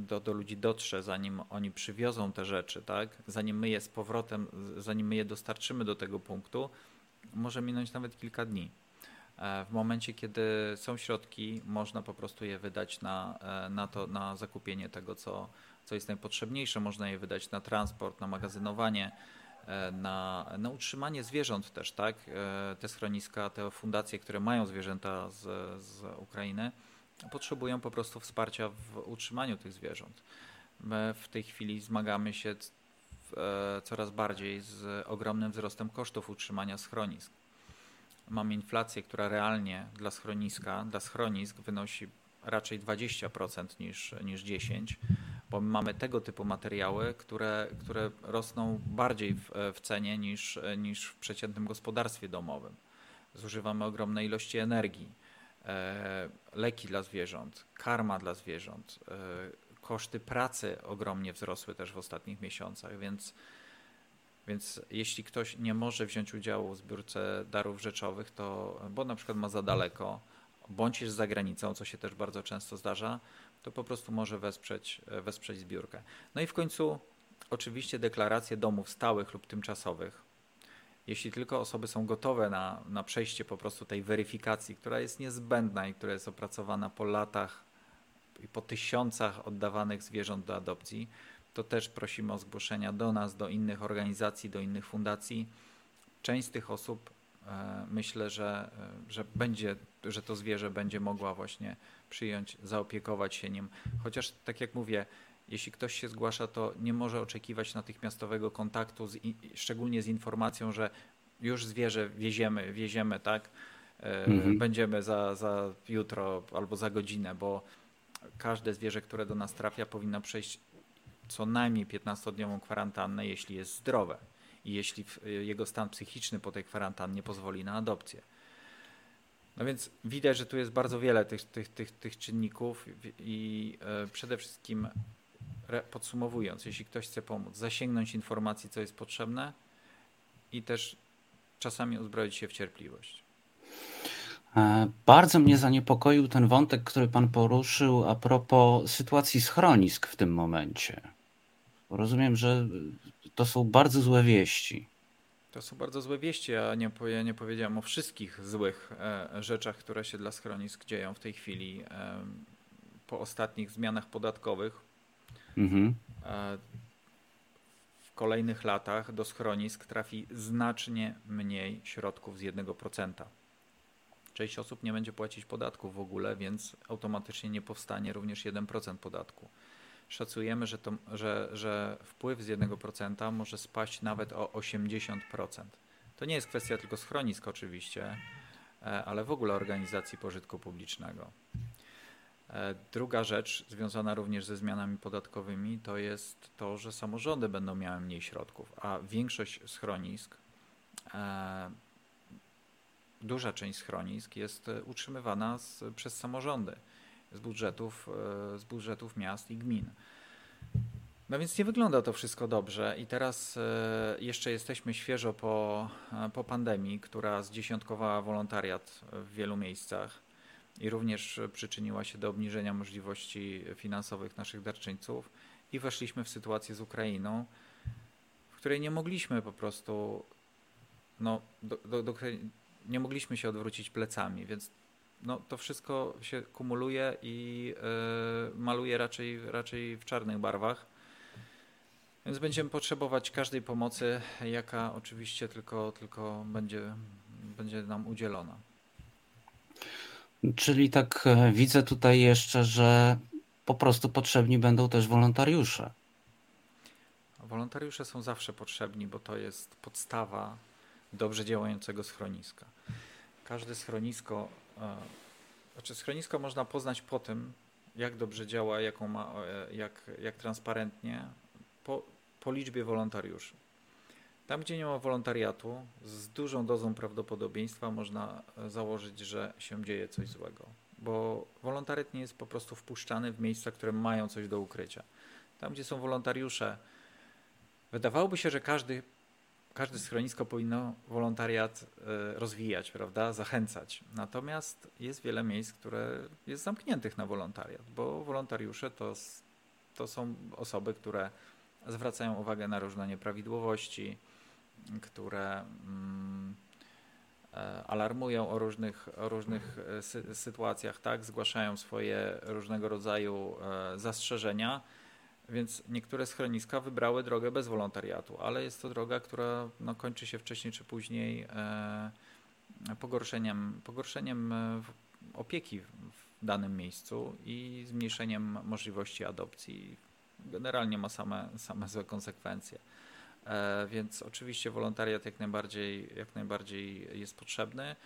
do, do ludzi dotrze, zanim oni przywiozą te rzeczy, tak? zanim my je z powrotem, zanim my je dostarczymy do tego punktu, może minąć nawet kilka dni. E, w momencie, kiedy są środki, można po prostu je wydać na, e, na, to, na zakupienie tego, co, co jest najpotrzebniejsze. Można je wydać na transport, na magazynowanie, e, na, na utrzymanie zwierząt też, tak? Te schroniska, te fundacje, które mają zwierzęta z, z Ukrainy, potrzebują po prostu wsparcia w utrzymaniu tych zwierząt. My w tej chwili zmagamy się e, coraz bardziej z ogromnym wzrostem kosztów utrzymania schronisk. Mamy inflację, która realnie dla schroniska, dla schronisk wynosi raczej 20% niż, niż 10%, bo mamy tego typu materiały, które, które rosną bardziej w, w cenie niż, niż w przeciętnym gospodarstwie domowym. Zużywamy ogromne ilości energii, leki dla zwierząt, karma dla zwierząt, e, koszty pracy ogromnie wzrosły też w ostatnich miesiącach, więc, więc jeśli ktoś nie może wziąć udziału w zbiórce darów rzeczowych, to bo na przykład ma za daleko, bądź jest za granicą, co się też bardzo często zdarza, to po prostu może wesprzeć, wesprzeć zbiórkę. No i w końcu oczywiście deklaracje domów stałych lub tymczasowych. Jeśli tylko osoby są gotowe na, na przejście po prostu tej weryfikacji, która jest niezbędna i która jest opracowana po latach i po tysiącach oddawanych zwierząt do adopcji, to też prosimy o zgłoszenia do nas, do innych organizacji, do innych fundacji. Część z tych osób e, myślę, że, e, że będzie, że to zwierzę będzie mogła właśnie przyjąć, zaopiekować się nim. Chociaż tak jak mówię, jeśli ktoś się zgłasza, to nie może oczekiwać natychmiastowego kontaktu, z, szczególnie z informacją, że już zwierzę wieziemy, wieziemy, tak? E, mhm. Będziemy za, za jutro albo za godzinę, bo każde zwierzę, które do nas trafia, powinno przejść co najmniej 15-dniową kwarantannę, jeśli jest zdrowe i jeśli jego stan psychiczny po tej kwarantannie pozwoli na adopcję. No więc widać, że tu jest bardzo wiele tych, tych, tych, tych czynników i e, przede wszystkim podsumowując, jeśli ktoś chce pomóc, zasięgnąć informacji, co jest potrzebne i też czasami uzbroić się w cierpliwość. E, bardzo mnie zaniepokoił ten wątek, który Pan poruszył a propos sytuacji schronisk w tym momencie. Rozumiem, że to są bardzo złe wieści. To są bardzo złe wieści, a nie, ja nie powiedziałem o wszystkich złych e, rzeczach, które się dla schronisk dzieją w tej chwili. E, po ostatnich zmianach podatkowych mhm. w kolejnych latach do schronisk trafi znacznie mniej środków z 1%. Część osób nie będzie płacić podatku w ogóle, więc automatycznie nie powstanie również 1% podatku. Szacujemy, że, to, że, że wpływ z 1% może spaść nawet o 80%. To nie jest kwestia tylko schronisk oczywiście, e, ale w ogóle organizacji pożytku publicznego. E, druga rzecz, związana również ze zmianami podatkowymi, to jest to, że samorządy będą miały mniej środków, a większość schronisk e, duża część schronisk jest utrzymywana z, przez samorządy z budżetów, e, z budżetów miast i gmin. No więc nie wygląda to wszystko dobrze i teraz jeszcze jesteśmy świeżo po, po pandemii, która zdziesiątkowała wolontariat w wielu miejscach i również przyczyniła się do obniżenia możliwości finansowych naszych darczyńców i weszliśmy w sytuację z Ukrainą, w której nie mogliśmy po prostu no, do, do, do, nie mogliśmy się odwrócić plecami, więc no, to wszystko się kumuluje i yy, maluje raczej, raczej w czarnych barwach. Więc będziemy potrzebować każdej pomocy, jaka oczywiście tylko, tylko będzie, będzie nam udzielona. Czyli tak e, widzę tutaj jeszcze, że po prostu potrzebni będą też wolontariusze. Wolontariusze są zawsze potrzebni, bo to jest podstawa dobrze działającego schroniska. Każde schronisko, e, znaczy schronisko można poznać po tym, jak dobrze działa, jaką ma, e, jak, jak transparentnie, po, po liczbie wolontariuszy. Tam, gdzie nie ma wolontariatu, z dużą dozą prawdopodobieństwa można e, założyć, że się dzieje coś złego, bo wolontariat nie jest po prostu wpuszczany w miejsca, które mają coś do ukrycia. Tam, gdzie są wolontariusze, wydawałoby się, że każdy każde schronisko powinno wolontariat e, rozwijać, prawda, zachęcać. Natomiast jest wiele miejsc, które jest zamkniętych na wolontariat, bo wolontariusze to, to są osoby, które zwracają uwagę na różne nieprawidłowości, które mm, e, alarmują o różnych, o różnych e, sytuacjach, tak, zgłaszają swoje różnego rodzaju zastrzeżenia więc niektóre schroniska wybrały drogę bez wolontariatu, ale jest to droga, która no, kończy się wcześniej czy później e, pogorszeniem, pogorszeniem e, opieki w danym miejscu i zmniejszeniem możliwości adopcji. generalnie ma same, same złe konsekwencje. Więc oczywiście wolontariat jak najbardziej, jak najbardziej jest potrzebny.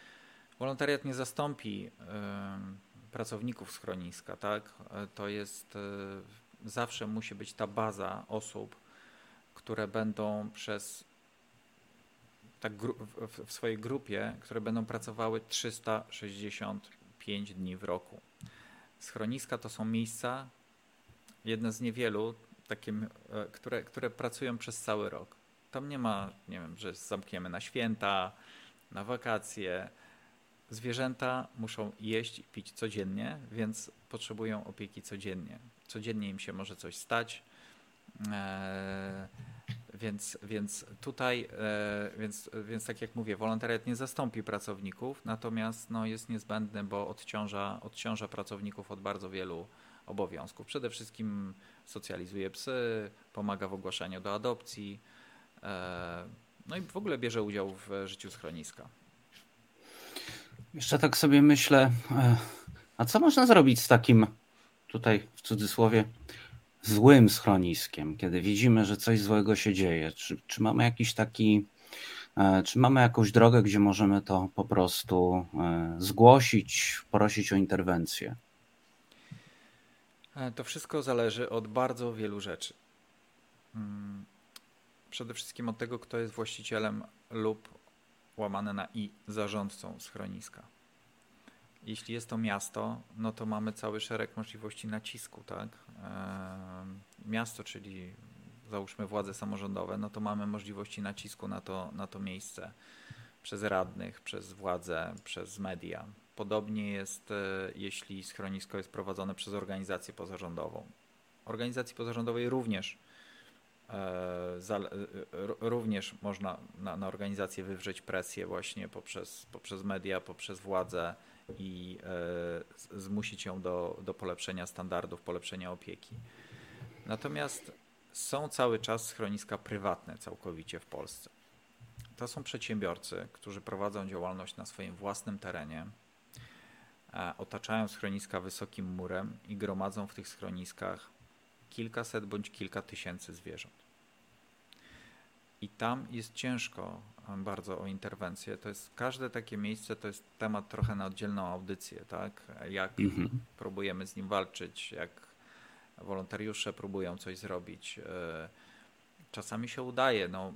Wolontariat nie zastąpi pracowników schroniska, tak? To jest zawsze musi być ta baza osób, które będą przez tak w swojej grupie, które będą pracowały 365 dni w roku. Schroniska to są miejsca, jedne z niewielu, takie, e, które, które pracują przez cały rok. Tam nie ma, nie wiem, że zamkniemy na święta, na wakacje. Zwierzęta muszą jeść i pić codziennie, więc potrzebują opieki codziennie. Codziennie im się może coś stać. Eee, więc, więc tutaj, e, więc, więc tak jak mówię, wolontariat nie zastąpi pracowników, natomiast no, jest niezbędny, bo odciąża, odciąża pracowników od bardzo wielu obowiązków. Przede wszystkim socjalizuje psy, pomaga w ogłaszaniu do adopcji, e, no i w ogóle bierze udział w życiu schroniska. Jeszcze tak sobie myślę, e, a co można zrobić z takim, tutaj w cudzysłowie, złym schroniskiem, kiedy widzimy, że coś złego się dzieje? Czy, czy mamy jakiś taki, e, czy mamy jakąś drogę, gdzie możemy to po prostu zgłosić, prosić o interwencję? E, to wszystko zależy od bardzo wielu rzeczy. Mm, przede wszystkim od tego, kto jest właścicielem lub łamane na i zarządcą schroniska. Jeśli jest to miasto, no to mamy cały szereg możliwości nacisku, tak? Miasto, czyli załóżmy władze samorządowe, no to mamy możliwości nacisku na to, na to miejsce przez radnych, przez władze, przez media. Podobnie jest, e, jeśli schronisko jest prowadzone przez organizację pozarządową. Organizacji pozarządowej również e, e, również można na, na organizację wywrzeć presję właśnie poprzez, poprzez media, poprzez władze, i zmusić ją do, do polepszenia standardów, polepszenia opieki. Natomiast są cały czas schroniska prywatne całkowicie w Polsce. To są przedsiębiorcy, którzy prowadzą działalność na swoim własnym terenie, otaczają schroniska wysokim murem i gromadzą w tych schroniskach kilkaset bądź kilka tysięcy zwierząt. I tam jest ciężko bardzo o interwencję. To jest każde takie miejsce to jest temat trochę na oddzielną audycję, tak? Jak mhm. próbujemy z nim walczyć, jak wolontariusze próbują coś zrobić. E, czasami się udaje. No,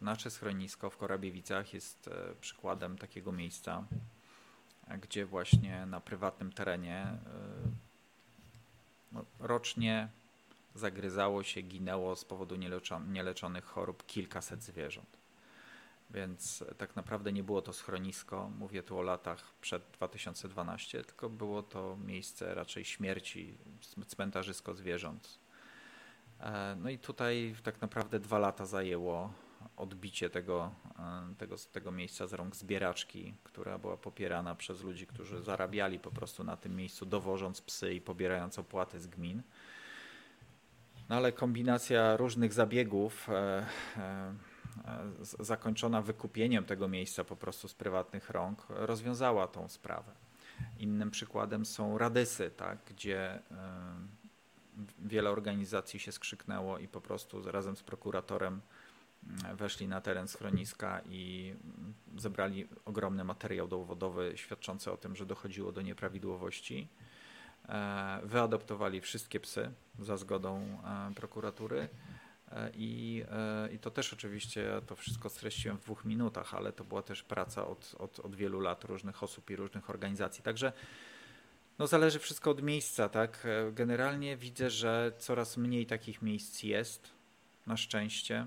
nasze schronisko w Korabiewicach jest e, przykładem takiego miejsca, gdzie właśnie na prywatnym terenie e, no, rocznie zagryzało się, ginęło z powodu nieleczonych chorób kilkaset zwierząt. Więc tak naprawdę nie było to schronisko, mówię tu o latach przed 2012, tylko było to miejsce raczej śmierci, cmentarzysko zwierząt. E, no i tutaj tak naprawdę dwa lata zajęło odbicie tego, e, tego, tego miejsca z rąk zbieraczki, która była popierana przez ludzi, którzy zarabiali po prostu na tym miejscu, dowożąc psy i pobierając opłaty z gmin. No ale kombinacja różnych zabiegów e, zakończona wykupieniem tego miejsca po prostu z prywatnych rąk, rozwiązała tą sprawę. Innym przykładem są radysy, tak, gdzie wiele organizacji się skrzyknęło i po prostu razem z prokuratorem weszli na teren schroniska i zebrali ogromny materiał dowodowy świadczący o tym, że dochodziło do nieprawidłowości. E, wyadoptowali wszystkie psy za zgodą e, prokuratury E, I, I to też oczywiście, to wszystko streściłem w dwóch minutach, ale to była też praca od, od, od wielu lat różnych osób i różnych organizacji. Także no zależy wszystko od miejsca, tak? Generalnie widzę, że coraz mniej takich miejsc jest, na szczęście.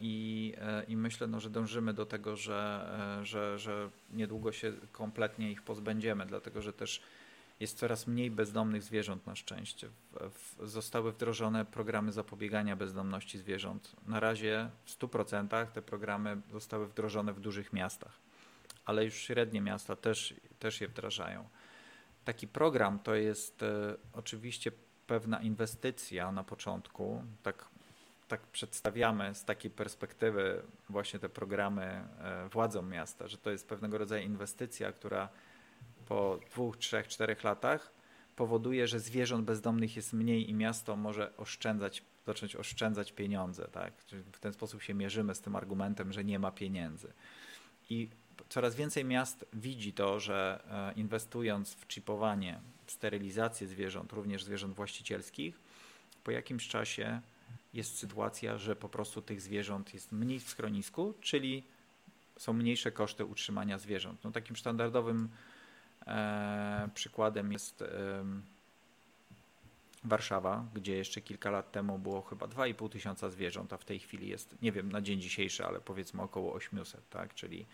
I, i myślę, no, że dążymy do tego, że, że, że niedługo się kompletnie ich pozbędziemy, dlatego że też jest coraz mniej bezdomnych zwierząt na szczęście. W, w, zostały wdrożone programy zapobiegania bezdomności zwierząt. Na razie w 100% te programy zostały wdrożone w dużych miastach, ale już średnie miasta też, też je wdrażają. Taki program to jest e, oczywiście pewna inwestycja na początku, tak, tak przedstawiamy z takiej perspektywy właśnie te programy e, władzom miasta, że to jest pewnego rodzaju inwestycja, która po dwóch, trzech, czterech latach powoduje, że zwierząt bezdomnych jest mniej i miasto może oszczędzać, zacząć oszczędzać pieniądze. Tak? Czyli w ten sposób się mierzymy z tym argumentem, że nie ma pieniędzy. I coraz więcej miast widzi to, że e, inwestując w chipowanie, w sterylizację zwierząt, również zwierząt właścicielskich, po jakimś czasie jest sytuacja, że po prostu tych zwierząt jest mniej w schronisku, czyli są mniejsze koszty utrzymania zwierząt. No, takim standardowym e, przykładem jest e, Warszawa, gdzie jeszcze kilka lat temu było chyba 2,5 tysiąca zwierząt, a w tej chwili jest, nie wiem, na dzień dzisiejszy, ale powiedzmy około 800, tak? czyli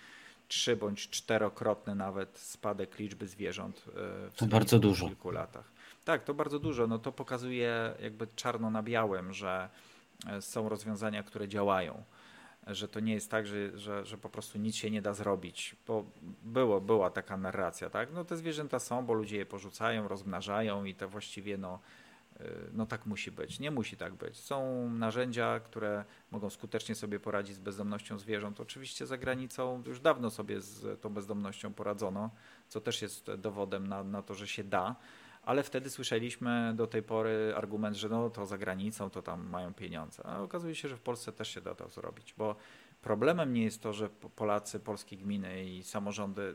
trzy bądź czterokrotny nawet spadek liczby zwierząt e, w to bardzo dużo. kilku latach. Tak, to bardzo dużo. No to pokazuje jakby czarno na białym, że są rozwiązania, które działają. Że to nie jest tak, że, że, że po prostu nic się nie da zrobić, bo było, była taka narracja, tak? No te zwierzęta są, bo ludzie je porzucają, rozmnażają i to właściwie no, Y, no tak musi być. Nie musi tak być. Są narzędzia, które mogą skutecznie sobie poradzić z bezdomnością zwierząt. Oczywiście za granicą już dawno sobie z tą bezdomnością poradzono, co też jest dowodem na, na to, że się da. Ale wtedy słyszeliśmy do tej pory argument, że no to za granicą to tam mają pieniądze. A okazuje się, że w Polsce też się da to zrobić, bo problemem nie jest to, że Polacy, polskie gminy i samorządy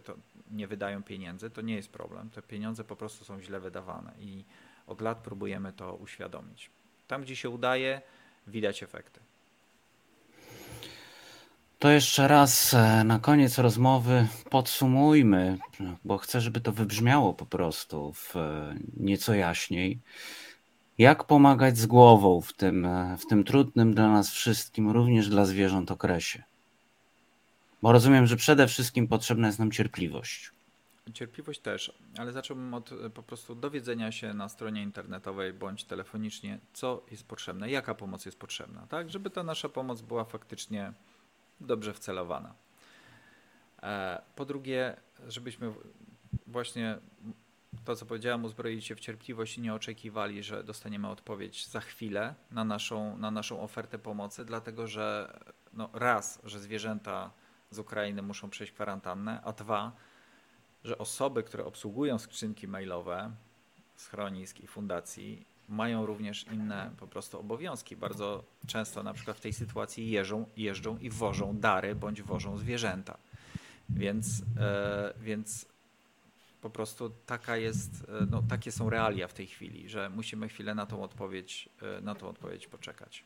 nie wydają pieniędzy. To nie jest problem. Te pieniądze po prostu są źle wydawane i od lat próbujemy to uświadomić. Tam, gdzie się udaje, widać efekty. To jeszcze raz e, na koniec rozmowy podsumujmy, bo chcę, żeby to wybrzmiało po prostu w e, nieco jaśniej. Jak pomagać z głową w tym, e, w tym trudnym dla nas wszystkim, również dla zwierząt okresie? Bo rozumiem, że przede wszystkim potrzebna jest nam cierpliwość. Cierpliwość też, ale zacząłbym od po prostu dowiedzenia się na stronie internetowej bądź telefonicznie, co jest potrzebne, jaka pomoc jest potrzebna, tak, żeby ta nasza pomoc była faktycznie dobrze wcelowana. E, po drugie, żebyśmy właśnie to, co powiedziałem, uzbroili się w cierpliwość i nie oczekiwali, że dostaniemy odpowiedź za chwilę na naszą, na naszą ofertę pomocy, dlatego że no raz, że zwierzęta z Ukrainy muszą przejść kwarantannę, a dwa, że osoby, które obsługują skrzynki mailowe schronisk i fundacji, mają również inne po prostu obowiązki. Bardzo często na przykład w tej sytuacji jeżdżą, jeżdżą i wożą dary bądź wożą zwierzęta. Więc, e, więc po prostu taka jest, e, no, takie są realia w tej chwili, że musimy chwilę na tą odpowiedź, e, na tą odpowiedź poczekać.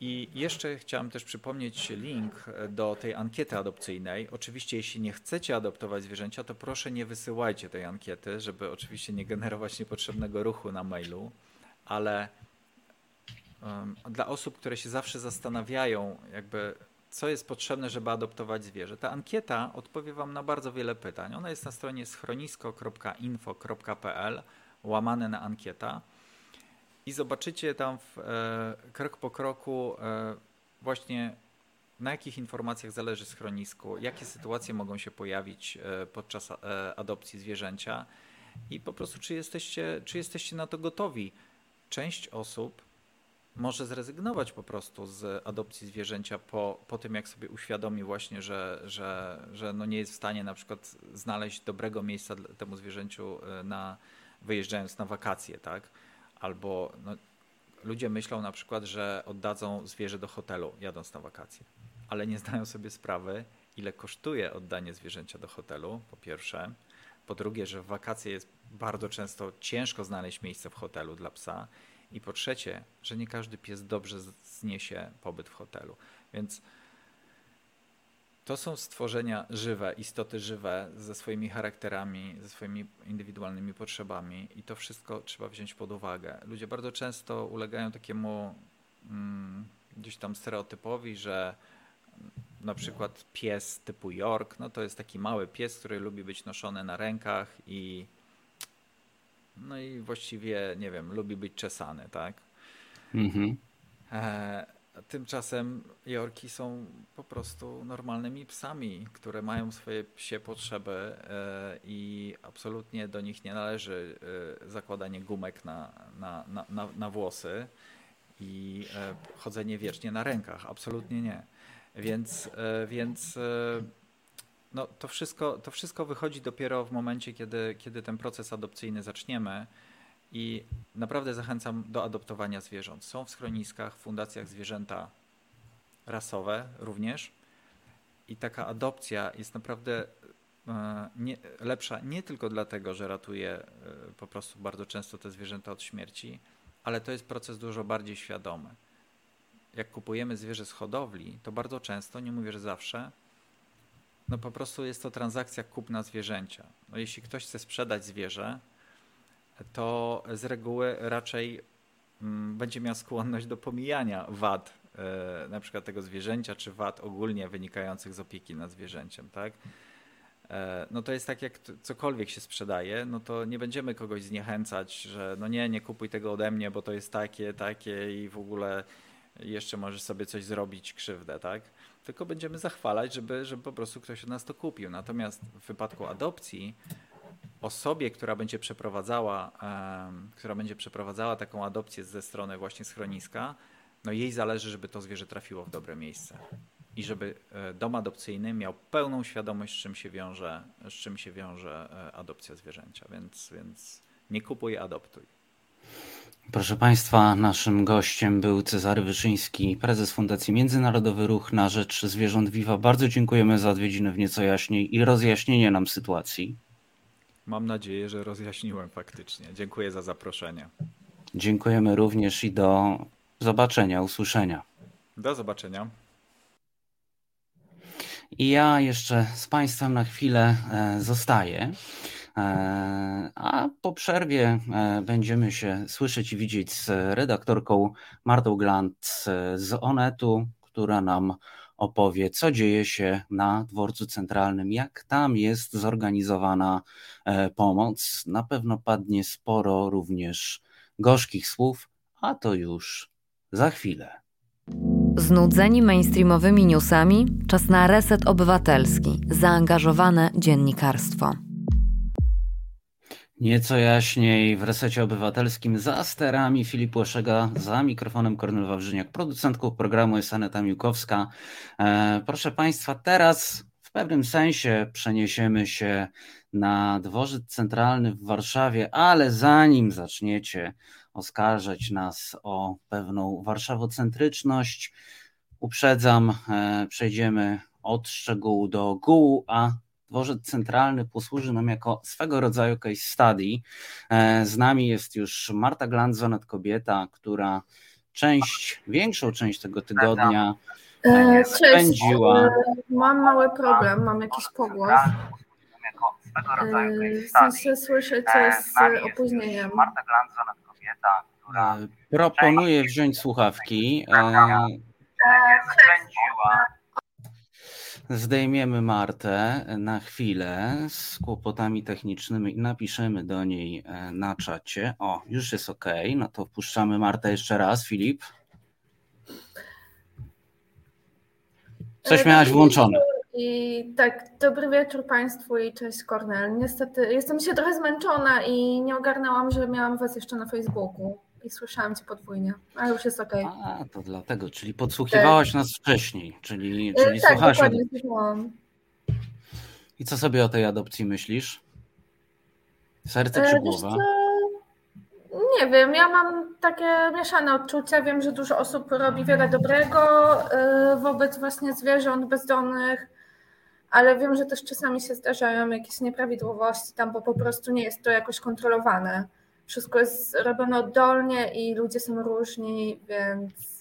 I jeszcze chciałem też przypomnieć link do tej ankiety adopcyjnej. Oczywiście, jeśli nie chcecie adoptować zwierzęcia, to proszę nie wysyłajcie tej ankiety, żeby oczywiście nie generować niepotrzebnego ruchu na mailu, ale um, dla osób, które się zawsze zastanawiają, jakby co jest potrzebne, żeby adoptować zwierzę. Ta ankieta odpowie Wam na bardzo wiele pytań. Ona jest na stronie schronisko.info.pl łamane na ankieta i zobaczycie tam w, e, krok po kroku e, właśnie na jakich informacjach zależy schronisku, jakie sytuacje mogą się pojawić e, podczas e, adopcji zwierzęcia i po prostu czy jesteście, czy jesteście na to gotowi. Część osób może zrezygnować po prostu z adopcji zwierzęcia po, po tym, jak sobie uświadomi właśnie, że, że, że no nie jest w stanie na przykład znaleźć dobrego miejsca temu zwierzęciu e, na, wyjeżdżając na wakacje, tak? Albo no, ludzie myślą na przykład, że oddadzą zwierzę do hotelu jadąc na wakacje, ale nie zdają sobie sprawy, ile kosztuje oddanie zwierzęcia do hotelu, po pierwsze. Po drugie, że w wakacje jest bardzo często ciężko znaleźć miejsce w hotelu dla psa. I po trzecie, że nie każdy pies dobrze zniesie pobyt w hotelu. Więc to są stworzenia żywe, istoty żywe ze swoimi charakterami, ze swoimi indywidualnymi potrzebami i to wszystko trzeba wziąć pod uwagę. Ludzie bardzo często ulegają takiemu mm, gdzieś tam stereotypowi, że na przykład pies typu York, no to jest taki mały pies, który lubi być noszony na rękach i no i właściwie, nie wiem, lubi być czesany, tak? Mhm. E, Tymczasem Jorki są po prostu normalnymi psami, które mają swoje psie potrzeby e, i absolutnie do nich nie należy e, zakładanie gumek na, na, na, na włosy i e, chodzenie wiecznie na rękach. Absolutnie nie. Więc, więc no to wszystko, to wszystko wychodzi dopiero w momencie, kiedy, kiedy ten proces adopcyjny zaczniemy. I naprawdę zachęcam do adoptowania zwierząt. Są w schroniskach, fundacjach zwierzęta rasowe również. I taka adopcja jest naprawdę e, nie, lepsza nie tylko dlatego, że ratuje e, po prostu bardzo często te zwierzęta od śmierci, ale to jest proces dużo bardziej świadomy. Jak kupujemy zwierzę z hodowli, to bardzo często, nie mówię, że zawsze, no po prostu jest to transakcja kupna zwierzęcia. No jeśli ktoś chce sprzedać zwierzę, to z reguły raczej mm, będzie miał skłonność do pomijania wad e, na przykład tego zwierzęcia, czy wad ogólnie wynikających z opieki nad zwierzęciem, tak? E, no to jest tak, jak cokolwiek się sprzedaje, no to nie będziemy kogoś zniechęcać, że no nie, nie kupuj tego ode mnie, bo to jest takie, takie i w ogóle jeszcze możesz sobie coś zrobić, krzywdę, tak? Tylko będziemy zachwalać, żeby, żeby po prostu ktoś od nas to kupił. Natomiast w wypadku adopcji osobie, która będzie przeprowadzała, która będzie przeprowadzała taką adopcję ze strony właśnie schroniska, no jej zależy, żeby to zwierzę trafiło w dobre miejsce i żeby e, dom adopcyjny miał pełną świadomość, z czym się wiąże, z czym się wiąże e, adopcja zwierzęcia, więc, więc nie kupuj, adoptuj. Proszę Państwa, naszym gościem był Cezary Wyszyński, prezes Fundacji Międzynarodowy Ruch na Rzecz Zwierząt Viva. Bardzo dziękujemy za odwiedziny w nieco jaśniej i rozjaśnienie nam sytuacji. Mam nadzieję, że rozjaśniłem faktycznie. Dziękuję za zaproszenie. Dziękujemy również i do zobaczenia, usłyszenia. Do zobaczenia. I ja jeszcze z Państwem na chwilę e, zostaję. E, a po przerwie e, będziemy się słyszeć i widzieć z redaktorką Martą Glant z Onetu, która nam opowie, co dzieje się na dworcu centralnym, jak tam jest zorganizowana e, pomoc. Na pewno padnie sporo również gorzkich słów, a to już za chwilę. Znudzeni mainstreamowymi newsami, czas na reset obywatelski, zaangażowane dziennikarstwo. Nieco jaśniej w resecie obywatelskim za sterami Filip Łeszega, za mikrofonem Kornel Wawrzyniak, producentką programu jest Aneta Miłkowska. E, proszę Państwa, teraz w pewnym sensie przeniesiemy się na dworzec centralny w Warszawie, ale zanim zaczniecie oskarżać nas o pewną warszawocentryczność, uprzedzam, e, przejdziemy od szczegółu do ogółu, a Dworzec Centralny posłuży nam jako swego rodzaju case study. E, z nami jest już Marta Glanzonet, kobieta, która część, większą część tego tygodnia e, e, spędziła. Mam mały problem, mam jakiś pogłos. W sensie słyszę coś z opóźnieniem. Marta Glanzonet, kobieta, która Proponuję wziąć słuchawki. Spędziła zdejmiemy Martę na chwilę z kłopotami technicznymi i napiszemy do niej e, na czacie. O, już jest ok. No to wpuszczamy Martę jeszcze raz, Filip. Coś e, miałaś włączone. I tak, dobry wieczór Państwu i cześć Kornel. Niestety jestem się trochę zmęczona i nie ogarnęłam, że miałam Was jeszcze na Facebooku i słyszałam cię podwójnie, ale już jest okej. Okay. A, to dlatego, czyli podsłuchiwałaś tak. nas wcześniej, czyli, e, czyli tak, słuchałaś. Dokładnie, I co sobie o tej adopcji myślisz? Serce czy e, głowa? Nie wiem, ja mam takie mieszane odczucia. Wiem, że dużo osób robi wiele dobrego e, wobec właśnie zwierząt bezdomnych, ale wiem, że też czasami się zdarzają jakieś nieprawidłowości tam, bo po prostu nie jest to jakoś kontrolowane wszystko jest robione oddolnie i ludzie są różni, więc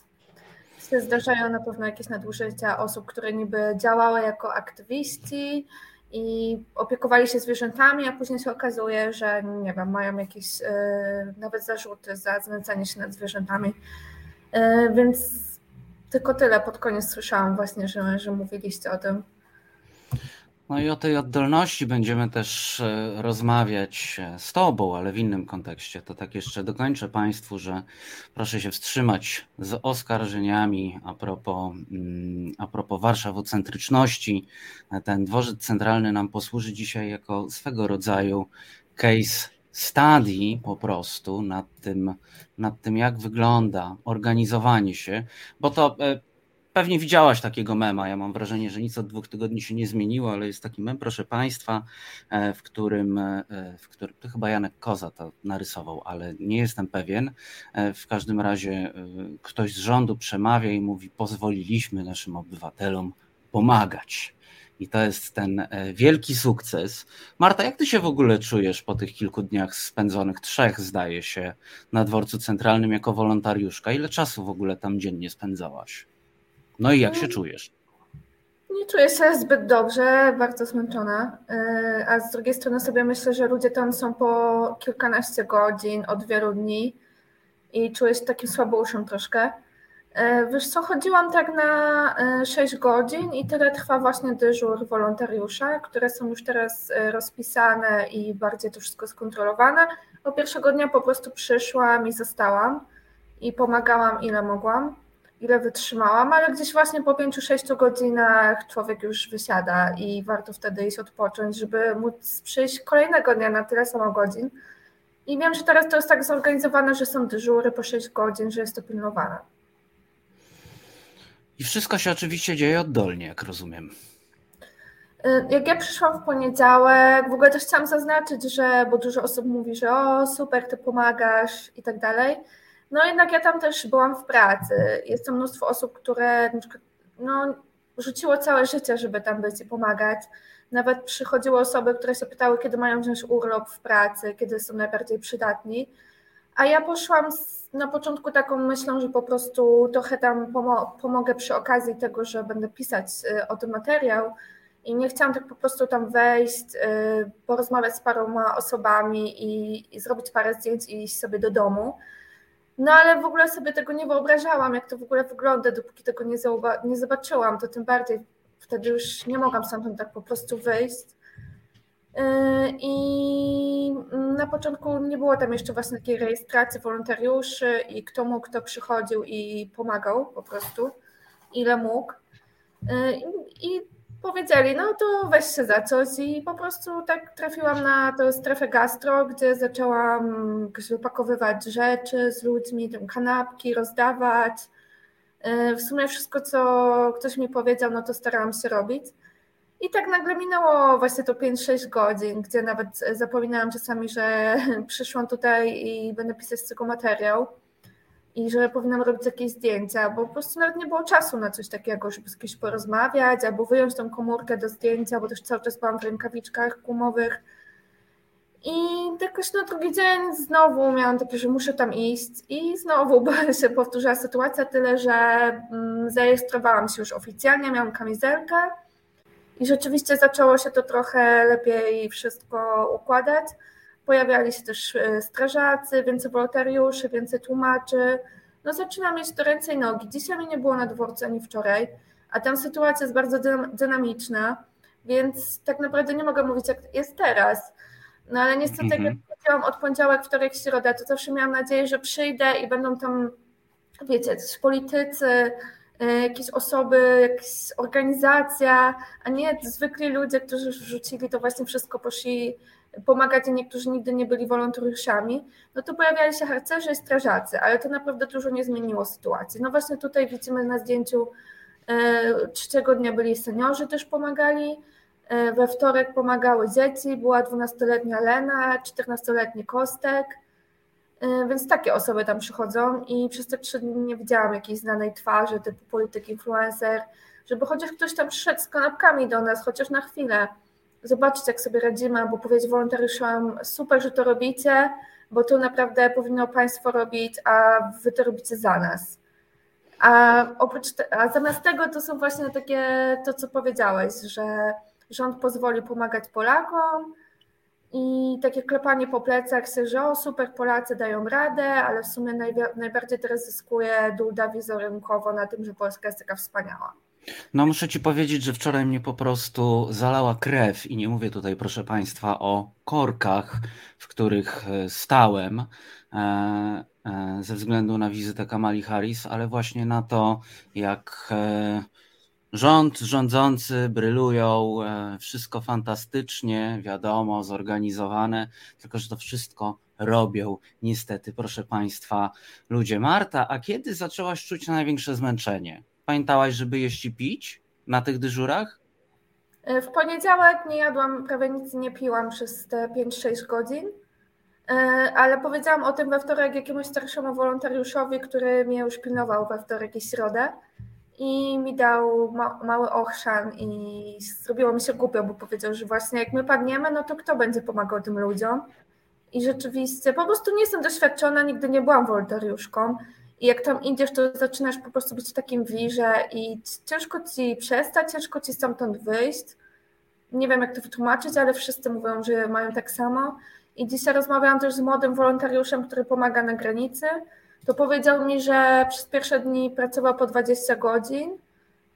się zdarzają na pewno jakieś nadużycia osób, które niby działały jako aktywiści i opiekowali się zwierzętami, a później się okazuje, że nie wiem, mają jakieś yy, nawet zarzuty za znęcanie się nad zwierzętami. Yy, więc tylko tyle pod koniec słyszałam właśnie, że, że mówiliście o tym. No i o tej oddolności będziemy też e, rozmawiać e, z Tobą, ale w innym kontekście. To tak jeszcze dokończę Państwu, że proszę się wstrzymać z oskarżeniami a propos, mm, a propos warszawocentryczności. Ten dworzec centralny nam posłuży dzisiaj jako swego rodzaju case study po prostu nad tym, nad tym jak wygląda organizowanie się, bo to e, pewnie widziałaś takiego mema. Ja mam wrażenie, że nic od dwóch tygodni się nie zmieniło, ale jest taki mem, proszę Państwa, e, w którym, e, w którym to chyba Janek Koza to narysował, ale nie jestem pewien. W każdym razie ktoś z rządu przemawia i mówi: Pozwoliliśmy naszym obywatelom pomagać. I to jest ten wielki sukces. Marta, jak ty się w ogóle czujesz po tych kilku dniach spędzonych, trzech zdaje się, na dworcu centralnym jako wolontariuszka? Ile czasu w ogóle tam dziennie spędzałaś? No i jak się czujesz? Nie czuję się zbyt dobrze, bardzo zmęczona. E, a z drugiej strony sobie myślę, że ludzie tam są po kilkanaście godzin od wielu dni i czuję się takim słabouszem troszkę. E, wiesz co, chodziłam tak na 6 e, godzin i tyle trwa właśnie dyżur wolontariusza, które są już teraz rozpisane i bardziej to wszystko skontrolowane. Bo pierwszego dnia po prostu przyszłam i zostałam i pomagałam ile mogłam ile wytrzymałam, ale gdzieś właśnie po 5-6 godzinach człowiek już wysiada i warto wtedy iść odpocząć, żeby móc przyjść kolejnego dnia na tyle samo godzin. I wiem, że teraz to jest tak zorganizowane, że są dyżury po 6 godzin, że jest to pilnowane. I wszystko się oczywiście dzieje oddolnie, jak rozumiem. Y, jak ja przyszłam w poniedziałek, w ogóle też chciałam zaznaczyć, że, bo dużo osób mówi, że o super, ty pomagasz i tak dalej. No jednak ja tam też byłam w pracy. Jest to mnóstwo osób, które no, rzuciło całe życie, żeby tam być i pomagać. Nawet przychodziły osoby, które się pytały, kiedy mają wziąć urlop w pracy, kiedy są najbardziej przydatni. A ja poszłam z, na początku taką myślą, że po prostu trochę tam pomo pomogę przy okazji tego, że będę pisać y, o tym materiał. I nie chciałam tak po prostu tam wejść, y, porozmawiać z paroma osobami i, i zrobić parę zdjęć i iść sobie do domu no ale w ogóle sobie tego nie wyobrażałam, jak to w ogóle wygląda, dopóki tego nie, nie zobaczyłam, to tym bardziej wtedy już nie mogłam stamtąd tak po prostu wyjść. Yy, I na początku nie było tam jeszcze właśnie takiej rejestracji wolontariuszy i kto mógł, kto przychodził i pomagał po prostu, ile mógł. Yy, I powiedzieli, no to weź się za coś i po prostu tak trafiłam na tę strefę gastro, gdzie zaczęłam wypakowywać rzeczy z ludźmi, tam kanapki rozdawać. Y, w sumie wszystko, co ktoś mi powiedział, no to starałam się robić. I tak nagle minęło właśnie to 5-6 godzin, gdzie nawet zapominałam czasami, że przyszłam tutaj i będę pisać z tego materiał i że powinnam robić jakieś zdjęcia, bo po prostu nawet nie było czasu na coś takiego, żeby z kimś porozmawiać albo wyjąć tą komórkę do zdjęcia, bo też cały czas byłam w rękawiczkach gumowych. I jakoś na drugi dzień znowu miałam takie, że muszę tam iść i znowu się powtórzyła sytuacja, tyle że mm, zarejestrowałam się już oficjalnie, miałam kamizelkę i rzeczywiście zaczęło się to trochę lepiej wszystko układać. Pojawiali się też e, strażacy, więcej wolontariuszy, więcej tłumaczy. No zaczyna mieć to ręce i nogi. Dzisiaj mnie nie było na dworcu ani wczoraj, a tam sytuacja jest bardzo dynamiczna, więc tak naprawdę nie mogę mówić jak jest teraz. No ale niestety, mm -hmm. jak mhm. powiedziałam, od poniedziałek, wtorek, środa, to zawsze miałam nadzieję, że przyjdę i będą tam, wiecie, politycy, e, jakieś osoby, jakaś organizacja, a nie zwykli ludzie, którzy wrzucili to właśnie wszystko, poszli pomagać, a niektórzy nigdy nie byli wolontariuszami, no to pojawiali się harcerze i strażacy, ale to naprawdę dużo nie zmieniło sytuacji. No właśnie tutaj widzimy na zdjęciu e, trzeciego dnia byli seniorzy też pomagali, e, we wtorek pomagały dzieci, była 12-letnia Lena, 14-letni Kostek, e, więc takie osoby tam przychodzą i przez te trzy dni nie widziałam jakiejś znanej twarzy typu polityk, influencer, żeby chociaż ktoś tam przyszedł z kanapkami do nas, chociaż na chwilę, zobaczyć, jak sobie radzimy, albo powiedzieć wolontariuszom, super, że to robicie, bo to naprawdę powinno Państwo robić, a Wy to robicie za nas. A, oprócz te, a zamiast tego to są właśnie takie, to co powiedziałeś, że rząd pozwoli pomagać Polakom i takie klepanie po plecach, że o super, Polacy dają radę, ale w sumie najbardziej teraz zyskuje Duda wizerunkowo na tym, że Polska jest taka wspaniała. No muszę ci powiedzieć, że wczoraj mnie po prostu zalała krew i nie mówię tutaj, proszę Państwa, o korkach, w których e, stałem e, e, ze względu na wizytę Kamali Harris, ale właśnie na to, jak rząd, rządzący brylują, wszystko fantastycznie, wiadomo, zorganizowane, tylko że to wszystko robią niestety, proszę Państwa, ludzie. Marta, a kiedy zaczęłaś czuć największe zmęczenie? Pamiętałaś, żeby jeść i pić na tych dyżurach? E, w poniedziałek nie jadłam prawie nic nie piłam przez te 5-6 godzin, e, ale powiedziałam o tym we wtorek jakiemuś starszemu wolontariuszowi, który mnie już pilnował we wtorek i środę i mi dał ma mały ochrzan i zrobiło mi się głupio, bo powiedział, że właśnie jak my padniemy, no to kto będzie pomagał tym ludziom? I rzeczywiście po prostu nie jestem doświadczona, nigdy nie byłam wolontariuszką i jak tam idziesz, to zaczynasz po prostu być w takim wirze i ciężko ci przestać, ciężko ci stamtąd wyjść. Nie wiem, jak to wytłumaczyć, ale wszyscy mówią, że mają tak samo. I dzisiaj rozmawiałam też z młodym wolontariuszem, który pomaga na granicy. To powiedział mi, że przez pierwsze dni pracował po 20 godzin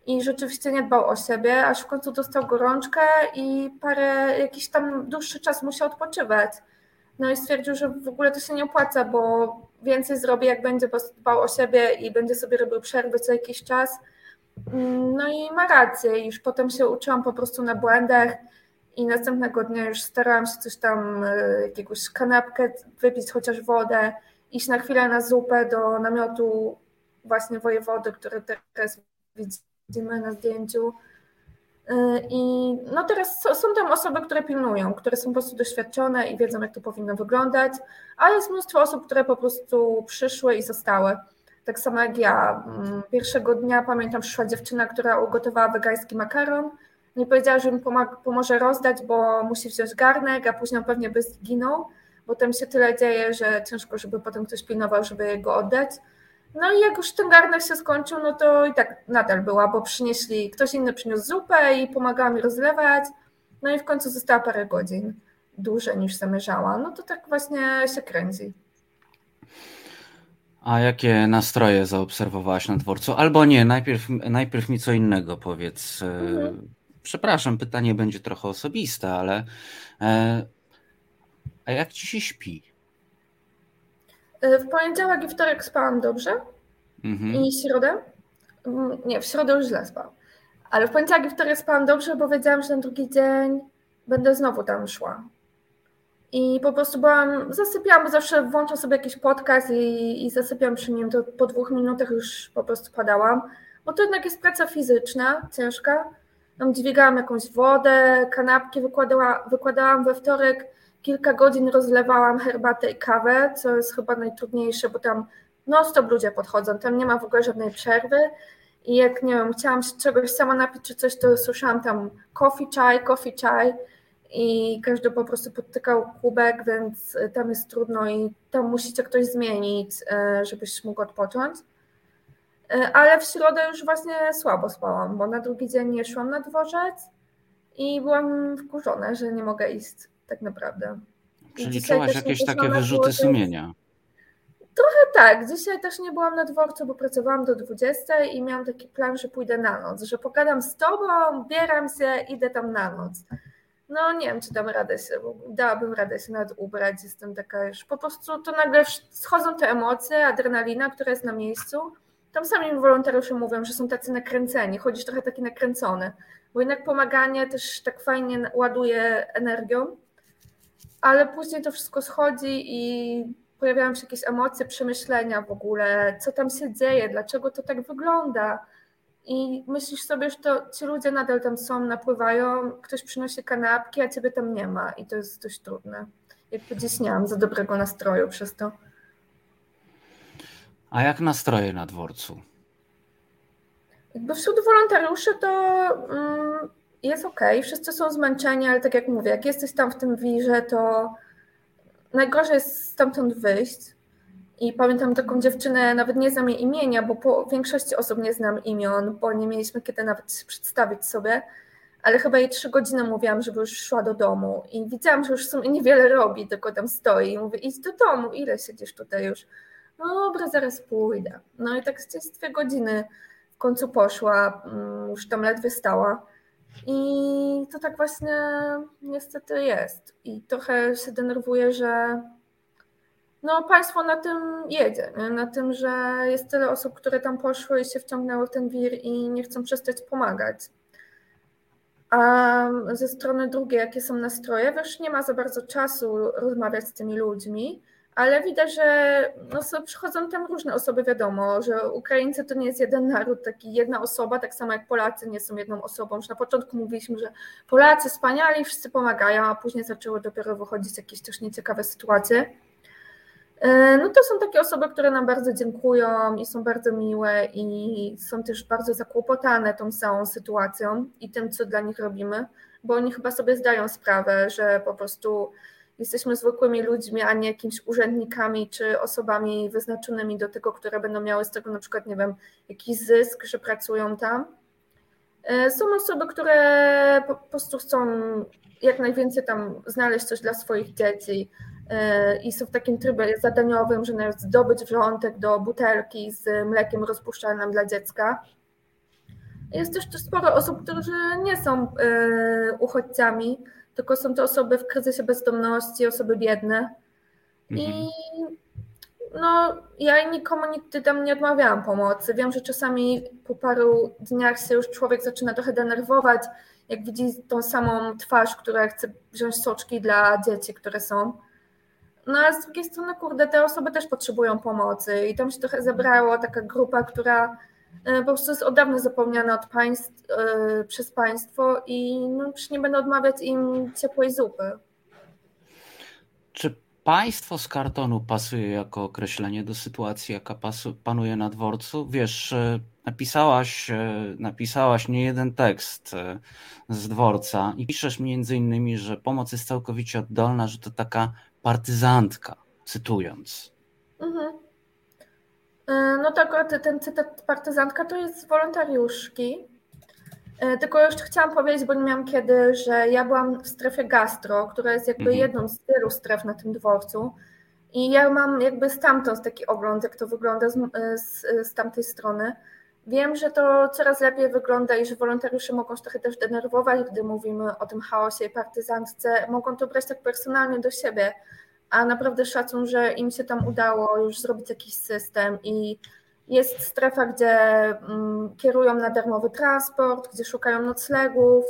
i rzeczywiście nie dbał o siebie, aż w końcu dostał gorączkę i parę, jakiś tam dłuższy czas musiał odpoczywać. No i stwierdził, że w ogóle to się nie opłaca, bo więcej zrobi, jak będzie dbał o siebie i będzie sobie robił przerwy co jakiś czas. Mm, no i ma rację. Już potem się uczyłam po prostu na błędach i następnego dnia już starałam się coś tam, e, jakąś kanapkę wypić, chociaż wodę, iść na chwilę na zupę do namiotu właśnie wojewody, który teraz widzimy na zdjęciu. Y, I no teraz są tam osoby, które pilnują, które są po prostu doświadczone i wiedzą, jak to powinno wyglądać, ale jest mnóstwo osób, które po prostu przyszły i zostały. Tak samo jak ja. Mm, pierwszego dnia pamiętam, przyszła dziewczyna, która ugotowała wegański makaron. Nie powiedziała, że mi pomoże rozdać, bo musi wziąć garnek, a później pewnie by zginął, bo tam się tyle dzieje, że ciężko, żeby potem ktoś pilnował, żeby go oddać. No i jak już ten garnek się skończył, no to i tak nadal była, bo przynieśli, ktoś inny przyniósł zupę i pomagała mi rozlewać. No i w końcu została parę godzin dłużej niż zamierzała. No to tak właśnie się kręci. A jakie nastroje zaobserwowałaś na dworcu? Albo nie, najpierw, najpierw mi co innego powiedz. E, mhm. Przepraszam, pytanie będzie trochę osobiste, ale e, a jak ci się śpi? Y, w poniedziałek i wtorek spałam dobrze. Mhm. I środę. Nie, w środę już źle spałam. Ale w poniedziałek i wtorek spałam dobrze, bo wiedziałam, że na drugi dzień będę znowu tam szła. I po prostu byłam, zasypiałam, bo zawsze włączam sobie jakiś podcast i, i zasypiam przy nim, to po dwóch minutach już po prostu padałam, bo to jednak jest praca fizyczna, ciężka. Tam dźwigałam jakąś wodę, kanapki wykładała, wykładałam we wtorek, kilka godzin rozlewałam herbatę i kawę, co jest chyba najtrudniejsze, bo tam non-stop ludzie podchodzą, tam nie ma w ogóle żadnej przerwy i jak, nie wiem, chciałam się czegoś sama napić czy coś, to słyszałam tam coffee chai, coffee chai i każdy po prostu podtykał kubek, więc tam jest trudno i tam musicie ktoś zmienić, e, żebyś mógł odpocząć. E, ale w środę już właśnie słabo spałam, bo na drugi dzień nie szłam na dworzec i byłam wkurzona, że nie mogę iść tak naprawdę. Czyli czułaś jakieś takie wyrzuty sumienia? Trochę tak. Dzisiaj też nie byłam na dworcu, bo pracowałam do 20 i miałam taki plan, że pójdę na noc, że pogadam z tobą, bieram się, idę tam na noc. No nie wiem, czy dam radę się, bo dałabym radę się nawet ubrać, jestem taka już, po prostu to nagle schodzą te emocje, adrenalina, która jest na miejscu. Tam sami wolontariusze mówią, że są tacy nakręceni, chodzisz trochę taki nakręcony, bo jednak pomaganie też tak fajnie ładuje energią ale później to wszystko schodzi i pojawiają się jakieś emocje, przemyślenia w ogóle, co tam się dzieje, dlaczego to tak wygląda. I myślisz sobie, że to ci ludzie nadal tam są, napływają, ktoś przynosi kanapki, a ciebie tam nie ma. I to jest dość trudne. Jakby gdzieś nie mam za dobrego nastroju przez to. A jak nastroje na dworcu? Jakby wśród wolontariuszy to mm, jest ok, wszyscy są zmęczeni, ale tak jak mówię, jak jesteś tam w tym wirze, to najgorzej jest stamtąd wyjść. I pamiętam taką dziewczynę, nawet nie znam jej imienia, bo po większości osób nie znam imion, bo nie mieliśmy kiedy nawet przedstawić sobie, ale chyba jej trzy godziny mówiłam, żeby już szła do domu i widziałam, że już w sumie niewiele robi, tylko tam stoi i mówię, idź do domu, ile siedzisz tutaj już? No dobra, zaraz pójdę. No i tak gdzieś dwie godziny w końcu poszła, mm, już tam ledwie stała. I to tak właśnie niestety jest. I trochę się denerwuję, że no, państwo na tym jedzie, nie? na tym, że jest tyle osób, które tam poszły i się wciągnęły w ten wir i nie chcą przestać pomagać. A ze strony drugiej, jakie są nastroje, wiesz, nie ma za bardzo czasu rozmawiać z tymi ludźmi, ale widać, że no, przychodzą tam różne osoby, wiadomo, że Ukraińcy to nie jest jeden naród, taki jedna osoba, tak samo jak Polacy nie są jedną osobą. Już na początku mówiliśmy, że Polacy wspaniali, wszyscy pomagają, a później zaczęły dopiero wychodzić jakieś też nieciekawe sytuacje. E, no to są takie osoby, które nam bardzo dziękują i są bardzo miłe i są też bardzo zakłopotane tą całą sytuacją i tym, co dla nich robimy, bo oni chyba sobie zdają sprawę, że po prostu jesteśmy zwykłymi ludźmi, a nie jakimiś urzędnikami czy osobami wyznaczonymi do tego, które będą miały z tego na przykład, nie wiem, jakiś zysk, że pracują tam. E, są osoby, które po prostu chcą jak najwięcej tam znaleźć coś dla swoich dzieci e, i są w takim trybie zadaniowym, że nawet zdobyć wrzątek do butelki z mlekiem rozpuszczalnym dla dziecka. Jest też sporo osób, którzy nie są e, uchodźcami, tylko są to osoby w kryzysie bezdomności, osoby biedne. I mhm. no, ja nikomu nigdy tam nie odmawiałam pomocy. Wiem, że czasami po paru dniach się już człowiek zaczyna trochę denerwować, jak widzi tą samą twarz, która chce wziąć soczki dla dzieci, które są. No a z drugiej strony, kurde, te osoby też potrzebują pomocy i tam się trochę zebrała taka grupa, która po prostu jest od dawna zapomniane od państw, e, przez państwo i no, już nie będę odmawiać im ciepłej zupy. Czy państwo z kartonu pasuje jako określenie do sytuacji, jaka panuje na dworcu? Wiesz, e, napisałaś, napisałaś nie jeden tekst z dworca i piszesz między innymi, że pomoc jest całkowicie oddolna, że to taka partyzantka, cytując. Mhm. E, no tak, ten cytat partyzantka to jest z wolontariuszki. E, tylko jeszcze chciałam powiedzieć, bo nie miałam kiedy, że ja byłam w strefie gastro, która jest jakby mhm. jedną z wielu stref na tym dworcu. I ja mam jakby stamtąd taki ogląd, jak to wygląda z, z, z tamtej strony. Wiem, że to coraz lepiej wygląda i że wolontariusze mogą się trochę też denerwować, gdy mówimy o tym chaosie i partyzantce. Mogą to brać tak personalnie do siebie, a naprawdę szacun, że im się tam udało już zrobić jakiś system i jest strefa, gdzie mm, kierują na darmowy transport, gdzie szukają noclegów,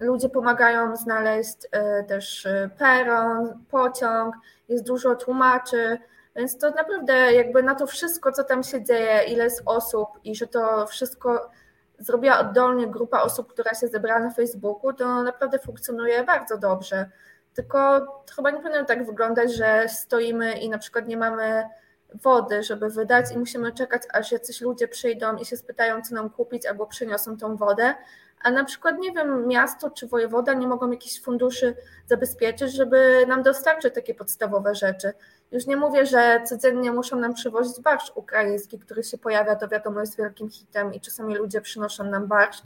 ludzie pomagają znaleźć y, też y, peron, pociąg, jest dużo tłumaczy, więc to naprawdę jakby na to wszystko, co tam się dzieje, ile jest osób i że to wszystko zrobiła oddolnie grupa osób, która się zebrała na Facebooku, to naprawdę funkcjonuje bardzo dobrze. Tylko chyba nie powinno tak wyglądać, że stoimy i na przykład nie mamy wody, żeby wydać i musimy czekać, aż jacyś ludzie przyjdą i się spytają, co nam kupić, albo przyniosą tą wodę. A na przykład, nie wiem, miasto czy wojewoda nie mogą jakichś funduszy zabezpieczyć, żeby nam dostarczyć takie podstawowe rzeczy. Już nie mówię, że codziennie muszą nam przywozić barszcz ukraiński, który się pojawia, to wiadomo jest wielkim hitem i czasami ludzie przynoszą nam barszcz.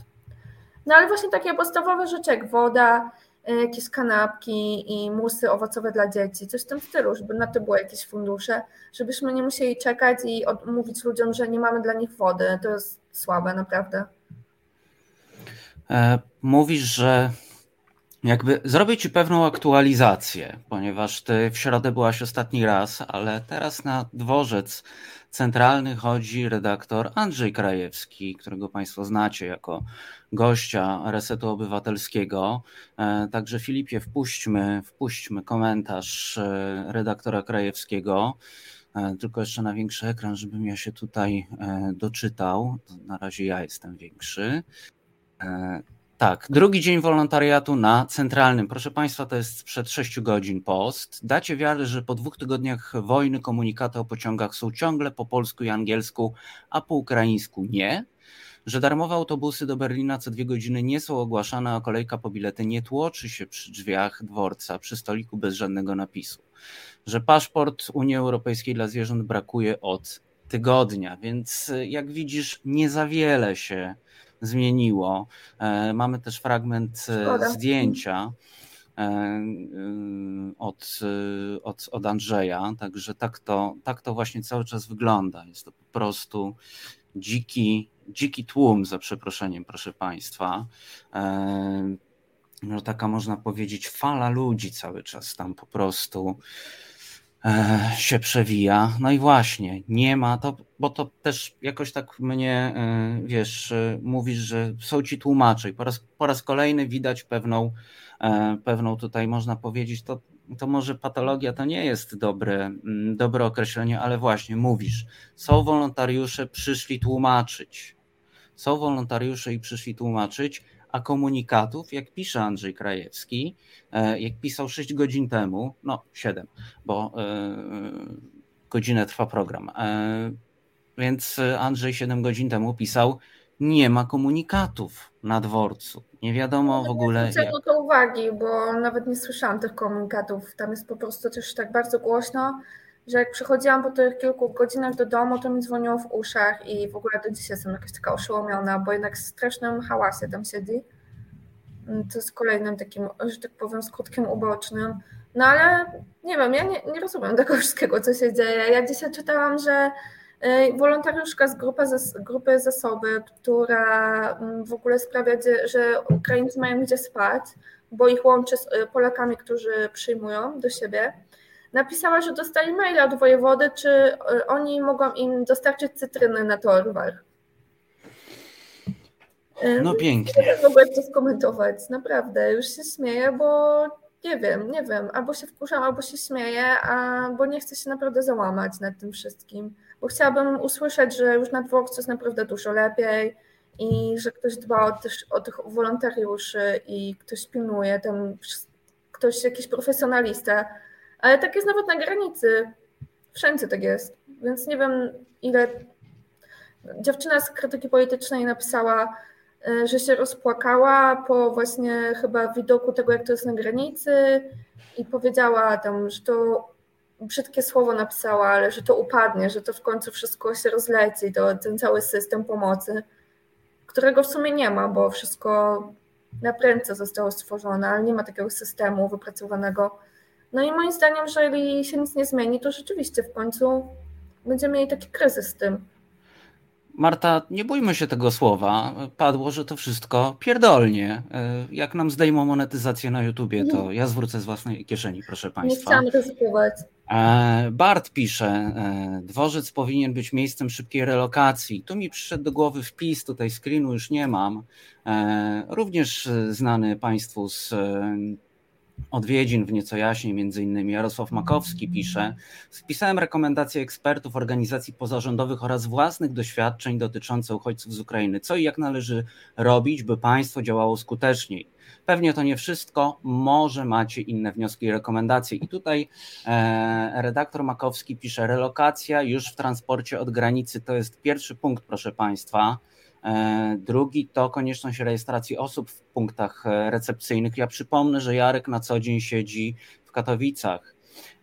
No ale właśnie takie podstawowe rzeczy jak woda, jakieś kanapki i musy owocowe dla dzieci, coś w tym stylu, żeby na to były jakieś fundusze, żebyśmy nie musieli czekać i mówić ludziom, że nie mamy dla nich wody. To jest słabe, naprawdę. E, mówisz, że jakby zrobię ci pewną aktualizację, ponieważ ty w środę byłaś ostatni raz, ale teraz na dworzec centralny chodzi redaktor Andrzej Krajewski, którego Państwo znacie jako gościa Resetu Obywatelskiego. E, także Filipie, wpuśćmy, wpuśćmy komentarz e, redaktora Krajewskiego. E, tylko jeszcze na większy ekran, żebym ja się tutaj doczytał. Na razie ja jestem większy. Tak, drugi dzień wolontariatu na centralnym. Proszę Państwa, to jest sprzed 6 godzin post. Dacie wiarę, że po dwóch tygodniach wojny komunikaty o pociągach są ciągle po polsku i angielsku, a po ukraińsku nie? Że darmowe autobusy do Berlina co dwie godziny nie są ogłaszane, a kolejka po bilety nie tłoczy się przy drzwiach dworca, przy stoliku bez żadnego napisu. Że paszport Unii Europejskiej dla zwierząt brakuje od tygodnia, więc jak widzisz, nie za wiele się zmieniło. E, mamy też fragment e, Szkoda. zdjęcia e, od, od, od Andrzeja, także tak to, tak to właśnie cały czas wygląda. Jest to po prostu dziki, dziki tłum, za przeproszeniem, proszę Państwa. No, taka można powiedzieć fala ludzi cały czas tam po prostu E, się przewija. No i właśnie, nie ma to, bo to też jakoś tak mnie, e, wiesz, e, mówisz, że są ci tłumacze i po raz, po raz kolejny widać pewną, pewną tutaj można powiedzieć, to to może patologia to nie jest dobre, mm, dobre określenie, ale właśnie mówisz, są wolontariusze, przyszli tłumaczyć. Są wolontariusze i przyszli tłumaczyć, a komunikatów, jak pisze Andrzej Krajewski, e, jak pisał 6 godzin temu, no 7, bo e, godzinę trwa program. E, więc Andrzej 7 godzin temu pisał, nie ma komunikatów na dworcu. Nie wiadomo w ogóle. Nie jak... to uwagi, bo nawet nie słyszałam tych komunikatów. Tam jest po prostu też tak bardzo głośno, że jak przychodziłam po tych kilku godzinach do domu, to mi dzwoniło w uszach i w ogóle do dzisiaj jestem jakaś taka oszołomiona, bo jednak w strasznym hałasie tam siedzi. To jest kolejnym takim, że tak powiem, skutkiem ubocznym. No ale nie wiem, ja nie, nie rozumiem tego wszystkiego, co się dzieje. Ja dzisiaj czytałam, że wolontariuszka z grupy, grupy zasoby, która mm, w ogóle sprawia, że Ukraińcy mają gdzie spać, bo ich łączy z y, Polakami, którzy przyjmują do siebie, napisała, że dostali maila od wojewody, czy y, oni mogą im dostarczyć cytryny na torwach. No pięknie. Nie mogę to skomentować, naprawdę. Już się śmieję, bo nie wiem, nie wiem. Albo się wkurzam, albo się śmieję, albo nie chcę się naprawdę załamać nad tym wszystkim. Bo chciałabym usłyszeć, że już na dworcu jest naprawdę dużo lepiej i że ktoś dba o, też, o tych wolontariuszy i ktoś pilnuje, tam ktoś, jakiś profesjonalista. Ale tak jest nawet na granicy. Wszędzie tak jest. Więc nie wiem, ile. Dziewczyna z krytyki politycznej napisała, E, że się rozpłakała po właśnie chyba widoku tego, jak to jest na granicy i powiedziała tam, że to brzydkie słowo napisała, ale że to upadnie, że to w końcu wszystko się rozleci, to ten cały system pomocy, którego w sumie nie ma, bo wszystko na prędce zostało stworzone, ale nie ma takiego systemu wypracowanego. No i moim zdaniem, jeżeli się nic nie zmieni, to rzeczywiście w końcu będziemy mieli taki kryzys z tym. Marta, nie bójmy się tego słowa. Padło, że to wszystko pierdolnie. E, jak nam zdejmą monetyzację na YouTubie, to ja zwrócę z własnej kieszeni, proszę Państwa. Nie chciałam ryzykować. E, Bart pisze, e, dworzec powinien być miejscem szybkiej relokacji. Tu mi przyszedł do głowy wpis, tutaj screenu już nie mam. Również znany Państwu z odwiedzin w nieco jaśniej, między innymi Jarosław Makowski pisze, wpisałem rekomendacje ekspertów, organizacji pozarządowych oraz własnych doświadczeń dotyczące uchodźców z Ukrainy. Co i jak należy robić, by państwo działało skuteczniej. Pewnie to nie wszystko, może macie inne wnioski i rekomendacje. I tutaj e, redaktor Makowski pisze, relokacja już w transporcie od granicy to jest pierwszy punkt, proszę Państwa. E, drugi to konieczność rejestracji osób w punktach e, recepcyjnych. Ja przypomnę, że Jarek na co dzień siedzi w Katowicach.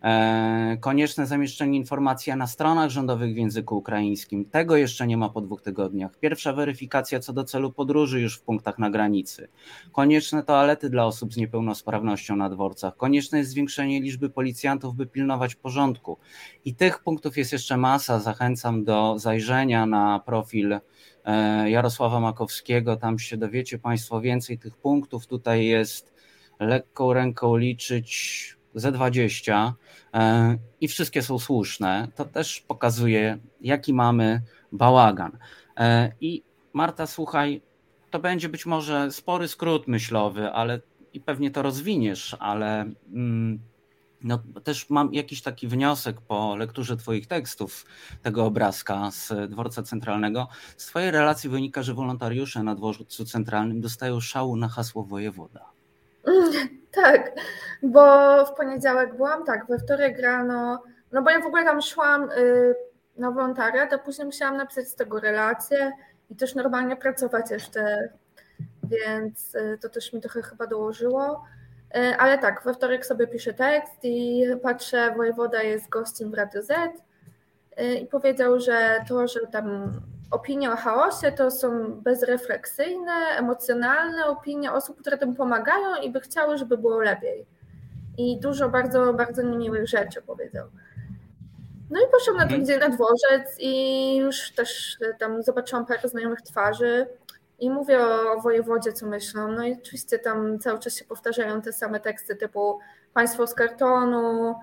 E, konieczne zamieszczenie informacji na stronach rządowych w języku ukraińskim. Tego jeszcze nie ma po dwóch tygodniach. Pierwsza weryfikacja co do celu podróży już w punktach na granicy. Konieczne toalety dla osób z niepełnosprawnością na dworcach. Konieczne jest zwiększenie liczby policjantów, by pilnować porządku. I tych punktów jest jeszcze masa. Zachęcam do zajrzenia na profil E, Jarosława Makowskiego. Tam się dowiecie Państwo więcej tych punktów. Tutaj jest lekką ręką liczyć ze 20 e, i wszystkie są słuszne. To też pokazuje, jaki mamy bałagan. E, I Marta, słuchaj, to będzie być może spory skrót myślowy, ale i pewnie to rozwiniesz, ale mm, no, też mam jakiś taki wniosek po lekturze Twoich tekstów, tego obrazka z dworca centralnego. Z Twojej relacji wynika, że wolontariusze na dworcu centralnym dostają szału na hasło wojewoda. Tak, bo w poniedziałek byłam, tak, we wtorek rano, no bo ja w ogóle tam szłam y, na wolontariat, a później musiałam napisać z tego relację i też normalnie pracować jeszcze, więc y, to też mi trochę chyba dołożyło. E, ale tak, we wtorek sobie piszę tekst i patrzę, wojewoda jest gościem w Rady Z e, i powiedział, że to, że tam opinie o chaosie to są bezrefleksyjne, emocjonalne opinie osób, które tym pomagają i by chciały, żeby było lepiej. I dużo bardzo, bardzo niemiłych rzeczy powiedział. No i poszłam na drugi dzień na dworzec i już też tam zobaczyłam parę znajomych twarzy i mówię o wojewodzie, co myślą. No i oczywiście tam cały czas się powtarzają te same teksty typu państwo z kartonu,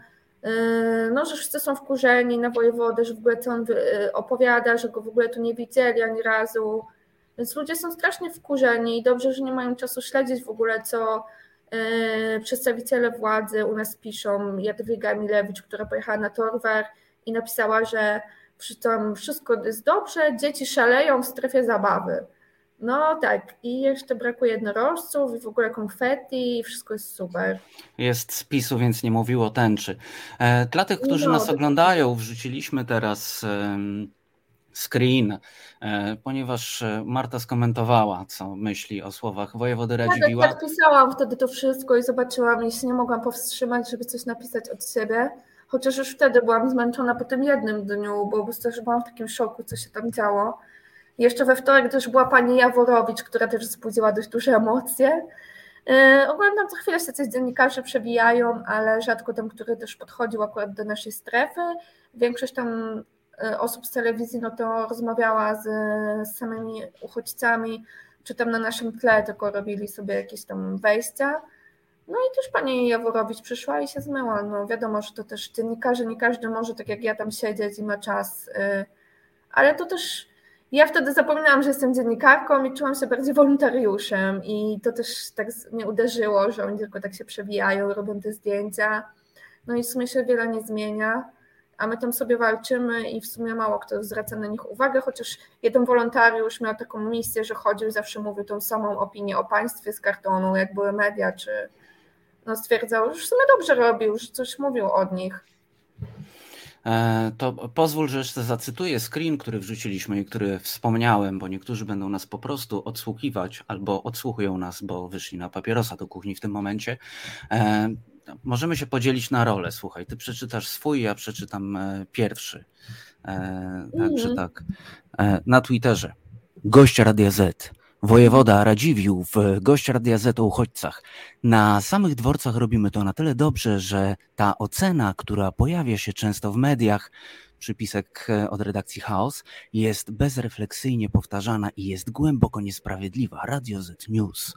no, że wszyscy są wkurzeni na wojewodę, że w ogóle co on yy, opowiada, że go w ogóle tu nie widzieli ani razu. Więc ludzie są strasznie wkurzeni i dobrze, że nie mają czasu śledzić w ogóle, co, Przedstawiciele władzy u nas piszą, Jadwiga Milewicz, która pojechała na Torwar i napisała, że tam wszystko jest dobrze, dzieci szaleją w strefie zabawy. No tak, i jeszcze brakuje jednorożców i w ogóle konfetti i wszystko jest super. Jest spisu, więc nie mówiło tęczy. E, dla tych, którzy no, nas oglądają, wrzuciliśmy teraz screen, e, ponieważ e, Marta skomentowała, co myśli o słowach wojewody tak, Radziwiła. Tak, tak, pisałam wtedy to wszystko i zobaczyłam i się nie mogłam powstrzymać, żeby coś napisać od siebie, chociaż już wtedy byłam zmęczona po tym jednym dniu, bo też byłam w takim szoku, co się tam działo. Jeszcze we wtorek też była pani Jaworowicz, która też wzbudziła dość duże emocje. Yy, ogólnie tam co chwilę się coś dziennikarze przebijają, ale rzadko ten, który też podchodził akurat do naszej strefy. Większość tam yy, osób z telewizji no to rozmawiała z, z samymi uchodźcami, czy tam na naszym tle tylko robili sobie jakieś tam wejścia. No i też pani Jaworowicz przyszła i się zmyła. No wiadomo, że to też dziennikarze, nie każdy może tak jak ja tam siedzieć i ma czas, yy, ale to też ja wtedy zapominałam, że jestem dziennikarką i czułam się bardziej wolontariuszem i to też tak mnie uderzyło, że oni tylko tak się przewijają, robią te zdjęcia. No i w sumie się wiele nie zmienia, a my tam sobie walczymy i w sumie mało kto zwraca na nich uwagę, chociaż jeden wolontariusz miał taką misję, że chodził i zawsze mówił tą samą opinię o państwie z kartonu, jak były media, czy no stwierdzał, że w sumie dobrze robił, że coś mówił od nich. E, to pozwól, że jeszcze zacytuję screen, który wrzuciliśmy i który wspomniałem, bo niektórzy będą nas po prostu odsłuchiwać albo odsłuchują nas, bo wyszli na papierosa do kuchni w tym momencie. E, możemy się podzielić na rolę. Słuchaj, ty przeczytasz swój, ja przeczytam e, pierwszy. Także mhm. tak. Na Twitterze. Gość Radia Z Wojewoda Radziwił w gość Radia Z o uchodźcach. Na samych dworcach robimy to na tyle dobrze, że ta ocena, która pojawia się często w mediach, przypisek e, od redakcji Chaos, jest bezrefleksyjnie powtarzana i jest głęboko niesprawiedliwa. Radio Z News.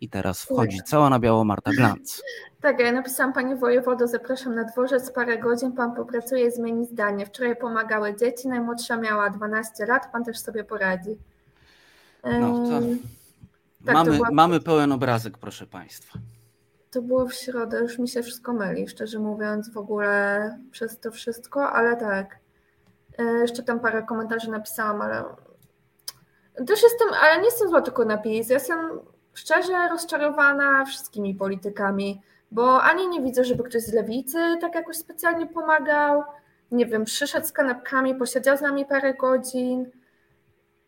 I teraz wchodzi cała na biało Marta Glanc. Tak, ja napisałam Panie Wojewodo, zapraszam na dworzec, parę godzin Pan popracuje i zmieni zdanie. Wczoraj pomagały dzieci, najmłodsza miała 12 lat, Pan też sobie poradzi. No, to tak, mamy, była... mamy pełen obrazek, proszę Państwa. To było w środę, już mi się wszystko myli, szczerze mówiąc, w ogóle przez to wszystko, ale tak. E, jeszcze tam parę komentarzy napisałam, ale też jestem, ale nie jestem zła tylko na PiS. Ja jestem szczerze rozczarowana wszystkimi politykami, bo ani nie widzę, żeby ktoś z lewicy tak jakoś specjalnie pomagał. Nie wiem, przyszedł z kanapkami, posiedział z nami parę godzin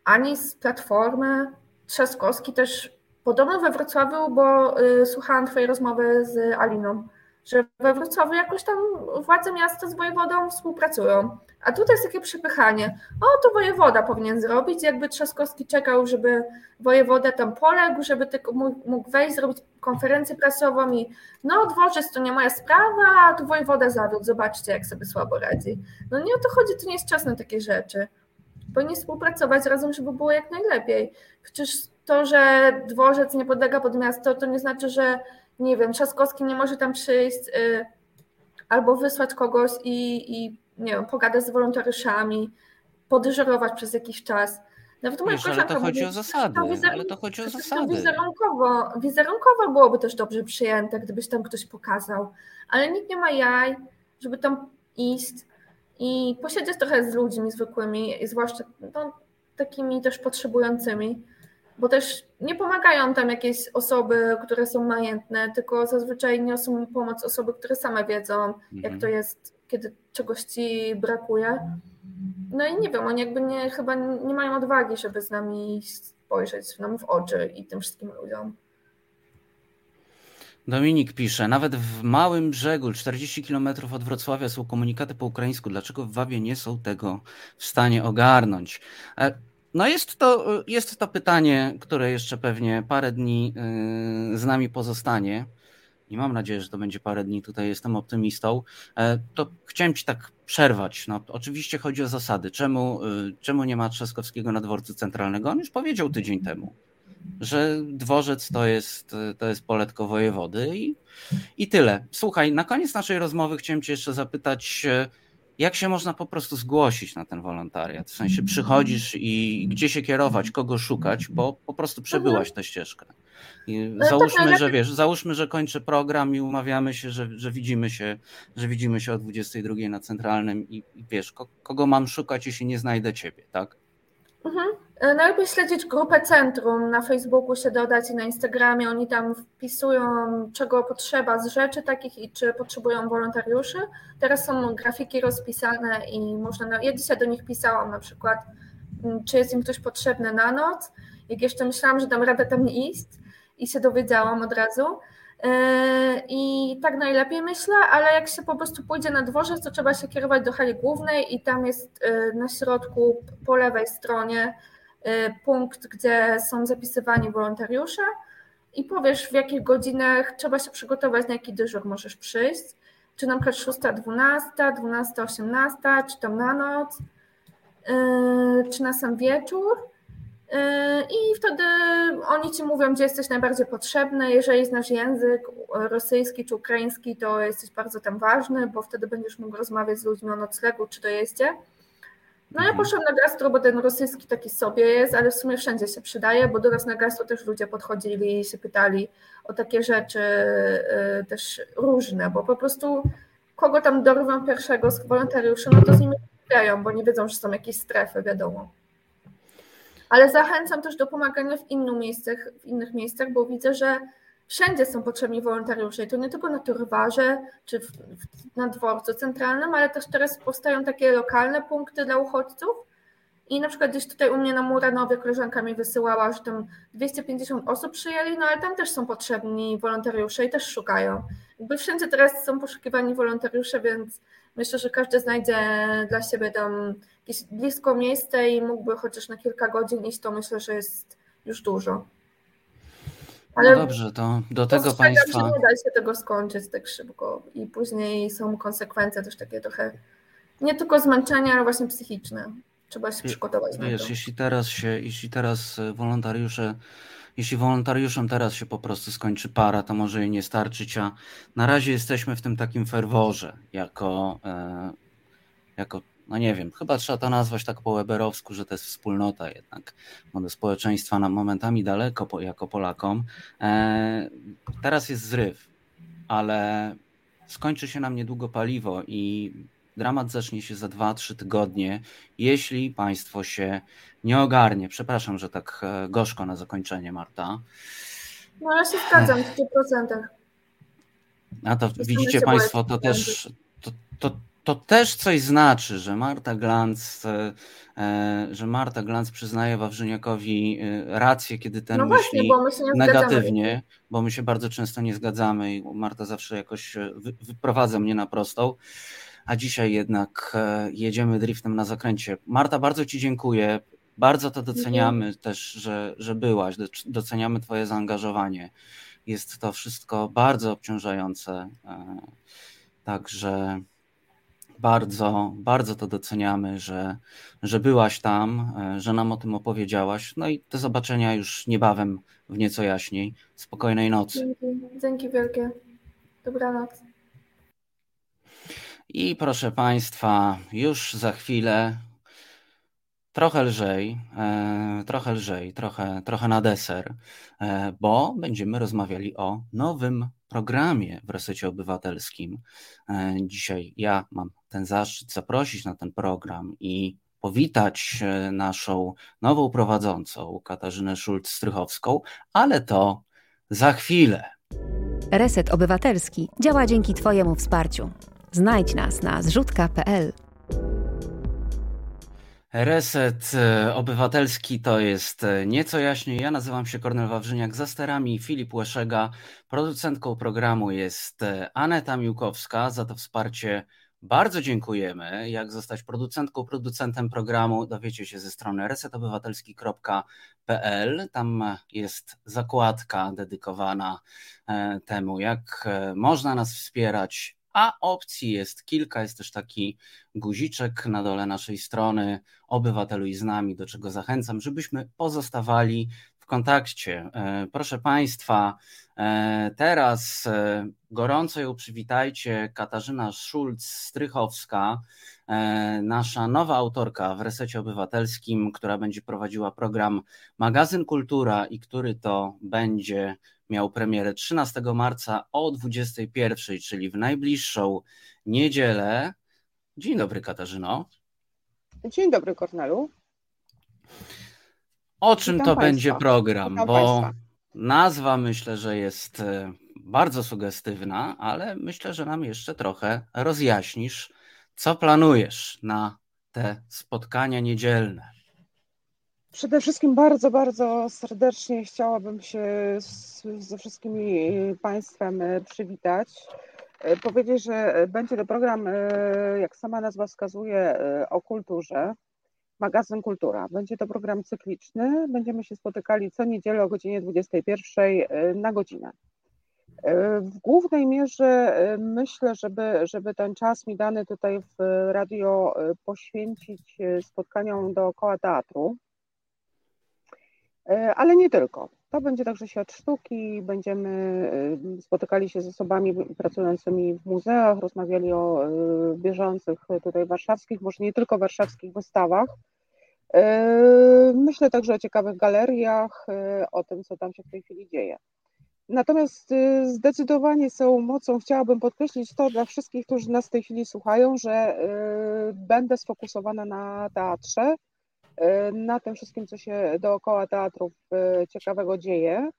ani z Platformy. Trzaskowski też podobno we Wrocławiu, bo y, słuchałam Twojej rozmowy z Aliną, że we Wrocławiu jakoś tam władze miasta z wojewodą współpracują. A tutaj jest takie przepychanie. O, to wojewoda powinien zrobić. Jakby Trzaskowski czekał, żeby wojewoda tam poległ, żeby tylko mógł wejść, zrobić konferencję prasową i no, dworzec to nie moja sprawa, a tu wojewoda zawiódł. Zobaczcie, jak sobie słabo radzi. No nie o to chodzi, to nie jest czas na takie rzeczy powinni współpracować razem, żeby było jak najlepiej. Przecież to, że dworzec nie podlega pod miasto, to nie znaczy, że nie wiem, Trzaskowski nie może tam przyjść y, albo wysłać kogoś i, i nie wiem, pogadać z wolontariuszami, podyżurować przez jakiś czas. Nawet moja Wiesz, ale to chodzi mówi, o zasady, to wizer... ale to chodzi o zasady. Wizerunkowo, wizerunkowo byłoby też dobrze przyjęte, gdybyś tam ktoś pokazał, ale nikt nie ma jaj, żeby tam iść i posiedzieć trochę z ludźmi zwykłymi, zwłaszcza no, takimi też potrzebującymi, bo też nie pomagają tam jakieś osoby, które są majętne, tylko zazwyczaj niosą pomoc osoby, które same wiedzą, mhm. jak to jest, kiedy czegoś ci brakuje. No i nie wiem, oni jakby nie, chyba nie mają odwagi, żeby z nami spojrzeć nam w oczy i tym wszystkim ludziom. Dominik pisze, nawet w małym brzegu, 40 km od Wrocławia są komunikaty po ukraińsku. Dlaczego w Wawie nie są tego w stanie ogarnąć? E, no jest to, jest to pytanie, które jeszcze pewnie parę dni y, z nami pozostanie. I mam nadzieję, że to będzie parę dni. Tutaj jestem optymistą. E, to chciałem Ci tak przerwać. No, oczywiście chodzi o zasady. Czemu, czemu nie ma Trzaskowskiego na dworcu centralnego? On już powiedział tydzień temu że dworzec to jest, to jest poletko wojewody i, i tyle. Słuchaj, na koniec naszej rozmowy chciałem Cię jeszcze zapytać, jak się można po prostu zgłosić na ten wolontariat? W sensie przychodzisz i gdzie się kierować, kogo szukać, bo po prostu przebyłaś tę ścieżkę. No załóżmy, tak, że wiesz, załóżmy, że kończę program i umawiamy się, że, że widzimy się, że widzimy się o 22 na centralnym i, i wiesz, kogo mam szukać, jeśli nie znajdę ciebie, tak? Mhm. E, najlepiej śledzić grupę Centrum, na Facebooku się dodać i na Instagramie. Oni tam wpisują, czego potrzeba z rzeczy takich i czy potrzebują wolontariuszy. Teraz są grafiki rozpisane i można. Ja dzisiaj do nich pisałam na przykład, mm, czy jest im ktoś potrzebny na noc. Jak jeszcze myślałam, że dam radę tam iść i się dowiedziałam od razu. E, I tak najlepiej myślę, ale jak się po prostu pójdzie na dworzec, to trzeba się kierować do hali głównej i tam jest e, na środku po lewej stronie punkt, gdzie są zapisywani wolontariusze i powiesz w jakich godzinach trzeba się przygotować, na jaki dyżur możesz przyjść. Czy na przykład 6.12, 12.18, czy tam na noc, czy na sam wieczór. Yy, I wtedy oni ci mówią, gdzie jesteś najbardziej potrzebny. Jeżeli znasz język rosyjski czy ukraiński, to jesteś bardzo tam ważny, bo wtedy będziesz mógł rozmawiać z ludźmi o noclegu czy dojeździe. No ja mhm. poszłam na gastro, bo ten rosyjski taki sobie jest, ale w sumie wszędzie się przydaje, bo do nas na gastro też ludzie podchodzili i się pytali o takie rzeczy yy, też różne, bo po prostu kogo tam dorwą pierwszego z wolontariuszy, no to z nimi rozmawiają, bo nie wiedzą, że są jakieś strefy, wiadomo. Ale zachęcam też do pomagania w, innych miejscach, w innych miejscach, bo widzę, że wszędzie są potrzebni wolontariusze i to nie tylko na Torwarze czy w, w, na dworcu centralnym, ale też teraz powstają takie lokalne punkty dla uchodźców. I na przykład gdzieś tutaj u mnie na Muranowie koleżanka mi wysyłała, że tam 250 osób przyjęli, no ale tam też są potrzebni wolontariusze i też szukają. Jakby wszędzie teraz są poszukiwani wolontariusze, więc myślę, że każdy znajdzie dla siebie tam jakieś blisko miejsce i mógłby chociaż na kilka godzin iść, to myślę, że jest już dużo. Ale no dobrze, to do tego państwa. nie da się tego skończyć tak szybko i później są konsekwencje też takie trochę nie tylko zmęczenia, ale właśnie psychiczne. Trzeba się przygotować Wiesz, na to. Jeśli teraz się, jeśli teraz e, wolontariusze jeśli wolontariuszom teraz się po prostu skończy para, to może jej nie starczyć, a na razie jesteśmy w tym takim ferworze, jako, e, jako no nie wiem, chyba trzeba to nazwać tak po Weberowsku, że to jest wspólnota jednak, bo do społeczeństwa nam momentami daleko jako Polakom. E, teraz jest zryw, ale skończy się nam niedługo paliwo i dramat zacznie się za 2-3 tygodnie, jeśli państwo się nie ogarnie. Przepraszam, że tak e, gorzko na zakończenie, Marta. No ja się zgadzam w 100%. A to widzicie Państwo, to też, to, to, to też coś znaczy, że Marta Glanc, e, e, że Marta Glanc przyznaje Wawrzyniakowi rację, kiedy ten no myśli właśnie, bo negatywnie, bo my się bardzo często nie zgadzamy i Marta zawsze jakoś wyprowadza mnie na prostą a dzisiaj jednak jedziemy driftem na zakręcie. Marta, bardzo Ci dziękuję. Bardzo to doceniamy mhm. też, że, że byłaś, doceniamy Twoje zaangażowanie. Jest to wszystko bardzo obciążające. E, także bardzo, bardzo to doceniamy, że, że byłaś tam, e, że nam o tym opowiedziałaś. No i do zobaczenia już niebawem w nieco jaśniej. Spokojnej nocy. Dzięki, Dzięki wielkie. Dobranoc. I proszę Państwa, już za chwilę Trochę lżej, e, trochę lżej, trochę, trochę na deser, e, bo będziemy rozmawiali o nowym programie w Resecie Obywatelskim. Dzisiaj ja mam ten zaszczyt zaprosić na ten program i powitać naszą nową prowadzącą, Katarzynę Szulc-Strychowską, ale to za chwilę. Reset Obywatelski działa dzięki Twojemu wsparciu. Znajdź nas na zrzutka.pl. Reset e, Obywatelski to jest e, nieco jaśniej. Ja nazywam się Kornel Wawrzyniak, za sterami Filip Łeszega. Producentką programu jest e, Aneta Miłkowska. Za to wsparcie bardzo dziękujemy. Jak zostać producentką, producentem programu dowiecie się ze strony resetobywatelski.pl. Tam jest zakładka dedykowana temu, jak można nas wspierać a opcji jest kilka. Jest też taki guziczek na dole naszej strony Obywatelu i z nami, do czego zachęcam, żebyśmy pozostawali w kontakcie. Proszę Państwa, teraz gorąco ją przywitajcie Katarzyna Szulc-Strychowska, nasza nowa autorka w Resecie Obywatelskim, która będzie prowadziła program Magazyn Kultura i który to będzie miał premierę 13 marca o 21, czyli w najbliższą niedzielę. Dzień dobry, Katarzyno. Dzień dobry, Kornelu. O czym Witam to Państwa. będzie program? Witam Bo Państwa. nazwa myślę, że jest e, bardzo sugestywna, ale myślę, że nam jeszcze trochę rozjaśnisz, co planujesz na te spotkania niedzielne. Przede wszystkim bardzo, bardzo serdecznie chciałabym się ze wszystkimi Państwem e, przywitać. E, powiedzieć, że będzie to program, jak sama nazwa wskazuje, o kulturze. Magazyn Kultura. Będzie to program cykliczny. Będziemy się spotykali co niedzielę o godzinie 21 na godzinę. W głównej mierze myślę, żeby, żeby ten czas mi dany tutaj w radio poświęcić spotkaniom dookoła teatru. Ale nie tylko. To będzie także świat sztuki, będziemy e, spotykali się z osobami pracującymi w muzeach, rozmawiali o e, bieżących tutaj warszawskich, może nie tylko warszawskich wystawach. Myślę także o ciekawych galeriach, o tym, co tam się w tej chwili dzieje. Natomiast zdecydowanie są mocą, chciałabym podkreślić to dla wszystkich, którzy nas w tej chwili słuchają, że będę sfokusowana na teatrze, Y, na tym wszystkim, co się dookoła teatrów y, ciekawego dzieje.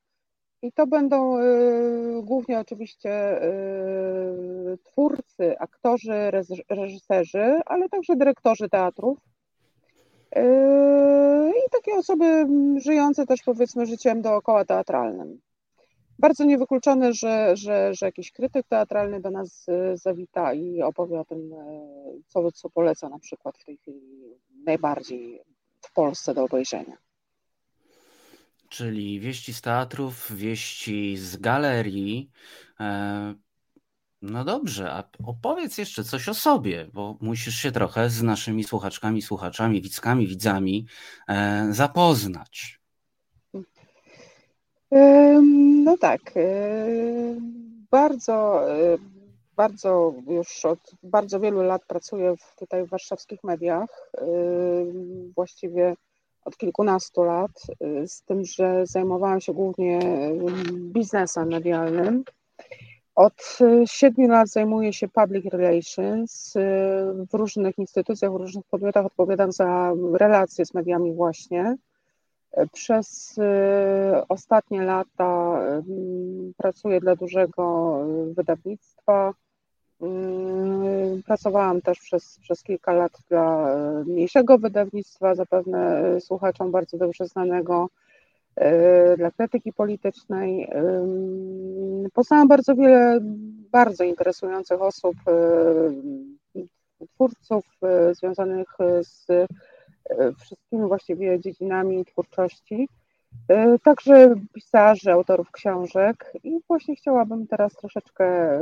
I to będą y, głównie oczywiście twórcy, aktorzy, reżyserzy, ale także dyrektorzy teatrów. I takie osoby żyjące też powiedzmy życiem dookoła teatralnym. Bardzo niewykluczone, że, że, że jakiś krytyk teatralny do nas zawita i opowie o tym, co, co poleca na przykład w tej chwili najbardziej Polsce do obejrzenia. Czyli wieści z teatrów, wieści z galerii. E, no dobrze, a opowiedz jeszcze coś o sobie, bo musisz się trochę z naszymi słuchaczkami, słuchaczami, widzkami, widzami e, zapoznać. No tak. Bardzo, bardzo już od bardzo wielu lat pracuję w, tutaj w warszawskich mediach właściwie od kilkunastu lat, y, z tym, że zajmowałam się głównie y, biznesem medialnym. Od siedmiu lat zajmuję się public relations w różnych instytucjach, w różnych podmiotach, odpowiadam za relacje z mediami właśnie. Przez ostatnie lata pracuję dla dużego wydawnictwa, pracowałam też przez, przez kilka lat dla e, mniejszego wydawnictwa, zapewne e, słuchaczom bardzo dobrze znanego, e, dla krytyki politycznej. Poznałam bardzo wiele bardzo interesujących osób, twórców związanych z wszystkimi właściwie dziedzinami twórczości. E, także pisarzy, autorów książek i właśnie chciałabym teraz troszeczkę e,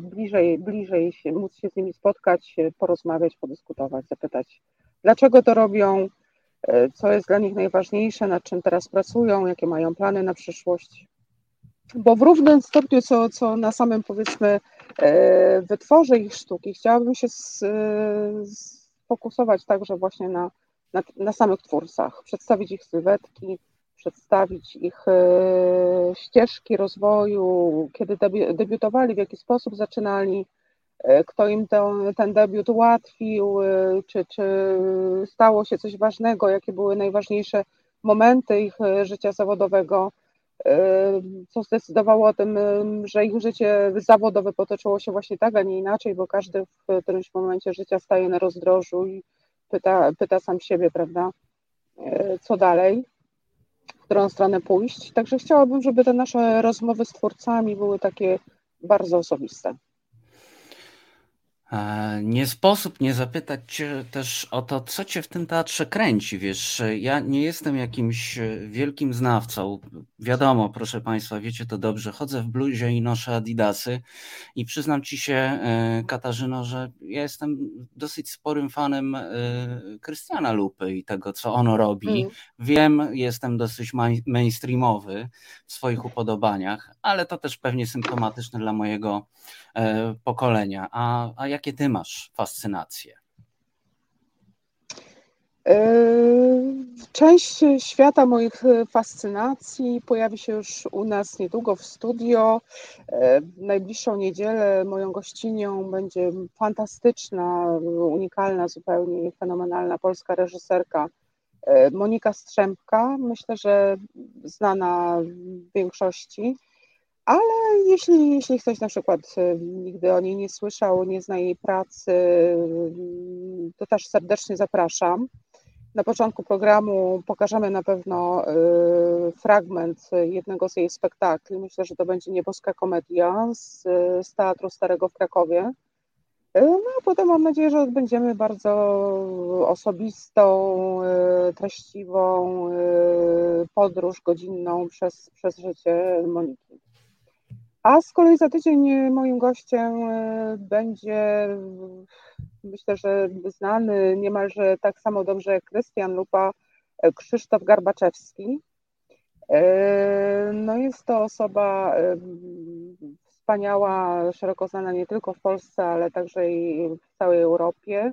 bliżej, bliżej się, móc się z nimi spotkać, porozmawiać, podyskutować, zapytać, dlaczego to robią, e, co jest dla nich najważniejsze, nad czym teraz pracują, jakie mają plany na przyszłość. Bo w równym stopniu, co, co na samym powiedzmy wytworze ich sztuki, chciałabym się sfokusować także właśnie na, na, na samych twórcach, przedstawić ich sylwetki, przedstawić ich e, ścieżki rozwoju, kiedy debiutowali, w jaki sposób zaczynali, e, kto im ten, ten debiut ułatwił, e, czy, czy stało się coś ważnego, jakie były najważniejsze momenty ich życia zawodowego, co zdecydowało o tym, że ich życie zawodowe potoczyło się właśnie tak, a nie inaczej, bo każdy w którymś momencie życia staje na rozdrożu i pyta, pyta sam siebie, prawda, co dalej którą stronę pójść. Także chciałabym, żeby te nasze rozmowy z twórcami były takie bardzo osobiste. E, nie sposób nie zapytać Cię też o to, co Cię w tym teatrze kręci. Wiesz, ja nie jestem jakimś e, wielkim znawcą. Wiadomo, proszę Państwa, wiecie to dobrze. Chodzę w bluzie i noszę adidasy i przyznam Ci się, e, Katarzyno, że ja jestem dosyć sporym fanem Krystiana Lupy i tego, co ono robi. Mm. Wiem, jestem dosyć mainstreamowy w swoich upodobaniach, ale to też pewnie symptomatyczne dla mojego pokolenia. A, a jak jakie ty masz fascynacje? E, część świata moich fascynacji pojawi się już u nas niedługo w studio. E, w najbliższą niedzielę moją gościnią będzie fantastyczna, unikalna, zupełnie fenomenalna polska reżyserka e, Monika Strzępka. Myślę, że znana w większości. Ale jeśli, jeśli ktoś na przykład y, nigdy o niej nie słyszał, nie zna jej pracy, y, to też serdecznie zapraszam. Na początku programu pokażemy na pewno y, fragment jednego z jej spektakli. Myślę, że to będzie Nieboska Komedia z, z Teatru Starego w Krakowie. No a potem mam nadzieję, że odbędziemy bardzo osobistą, treściwą podróż godzinną przez, przez życie Moniki. A z kolei za tydzień moim gościem e, będzie, myślę, że znany niemalże tak samo dobrze jak Krystian Lupa, e, Krzysztof Garbaczewski. E, no jest to osoba wspaniała, szeroko znana nie tylko w Polsce, ale także i w całej Europie.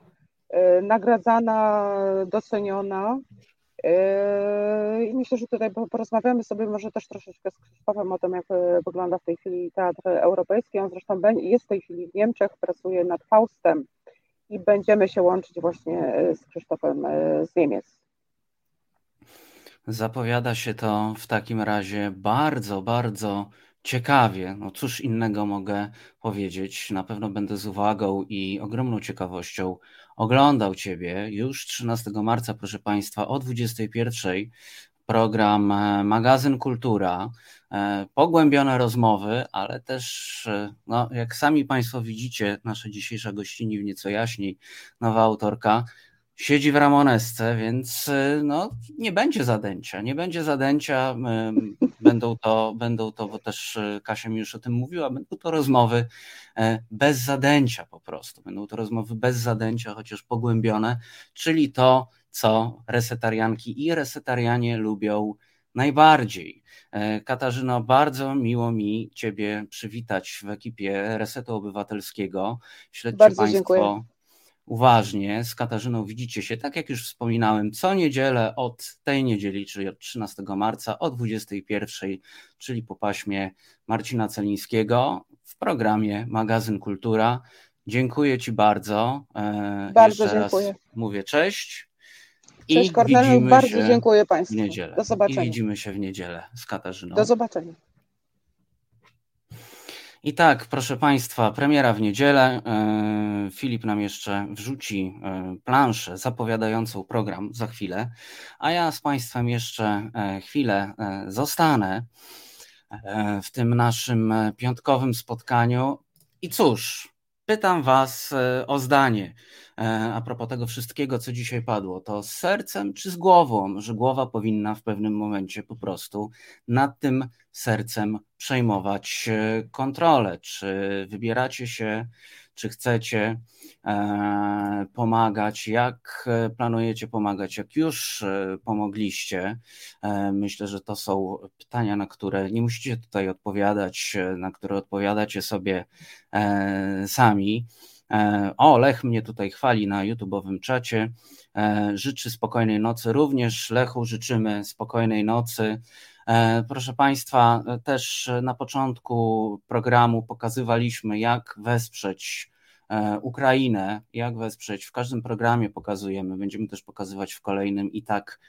Nagradzana, doceniona. Yy, I myślę, że tutaj porozmawiamy sobie może też troszeczkę z Krzysztofem o tym, jak e, wygląda w tej chwili teatr europejski. On zresztą jest w tej chwili w Niemczech, pracuje nad Faustem i będziemy się łączyć właśnie e, z Krzysztofem e, z Niemiec. Zapowiada się to w takim razie bardzo, bardzo ciekawie. No cóż innego mogę powiedzieć. Na pewno będę z uwagą i ogromną ciekawością oglądał Ciebie. Już 13 marca, proszę Państwa, o 21 program e, Magazyn Kultura. E, pogłębione rozmowy, ale też, e, no, jak sami Państwo widzicie, nasza dzisiejsza gościni w nieco jaśniej, nowa autorka, siedzi w Ramonesce, więc no, nie będzie zadęcia. Nie będzie zadęcia. Będą to, będą to, bo też Kasia mi już o tym mówiła, będą to rozmowy E, bez zadęcia po prostu. Będą to rozmowy bez zadęcia, chociaż pogłębione, czyli to, co resetarianki i resetarianie lubią najbardziej. E, Katarzyno, bardzo miło mi Ciebie przywitać w ekipie Resetu Obywatelskiego. Śledźcie bardzo Państwo dziękuję. Uważnie. Z Katarzyną widzicie się, tak jak już wspominałem, co niedzielę od tej niedzieli, czyli od 13 marca o 21, czyli po paśmie Marcina Celińskiego w programie Magazyn Kultura. Dziękuję Ci bardzo. E, bardzo Jeszcze dziękuję. mówię cześć. Cześć Kornelu, bardzo dziękuję Państwu. W niedzielę. Do zobaczenia. I widzimy się w niedzielę z Katarzyną. Do zobaczenia. I tak, proszę Państwa, premiera w niedzielę. E, Filip nam jeszcze wrzuci e, planszę zapowiadającą program za chwilę, a ja z Państwem jeszcze chwilę zostanę. E, w tym naszym e, piątkowym spotkaniu. I cóż, pytam Was e, o zdanie a propos tego wszystkiego, co dzisiaj padło. To z sercem czy z głową, że głowa powinna w pewnym momencie po prostu nad tym sercem przejmować kontrolę? Czy wybieracie się czy chcecie e, pomagać, jak e, planujecie pomagać, jak już e, pomogliście. Myślę, że to są pytania, na które nie musicie tutaj odpowiadać, na które odpowiadacie sobie sami. O, Lech mnie tutaj chwali na YouTube'owym czacie. Życzy spokojnej nocy. Również Lechu życzymy spokojnej nocy. Proszę Państwa, też na początku programu pokazywaliśmy, jak wesprzeć E, Ukrainę, jak wesprzeć. W każdym programie pokazujemy, będziemy też pokazywać w kolejnym i tak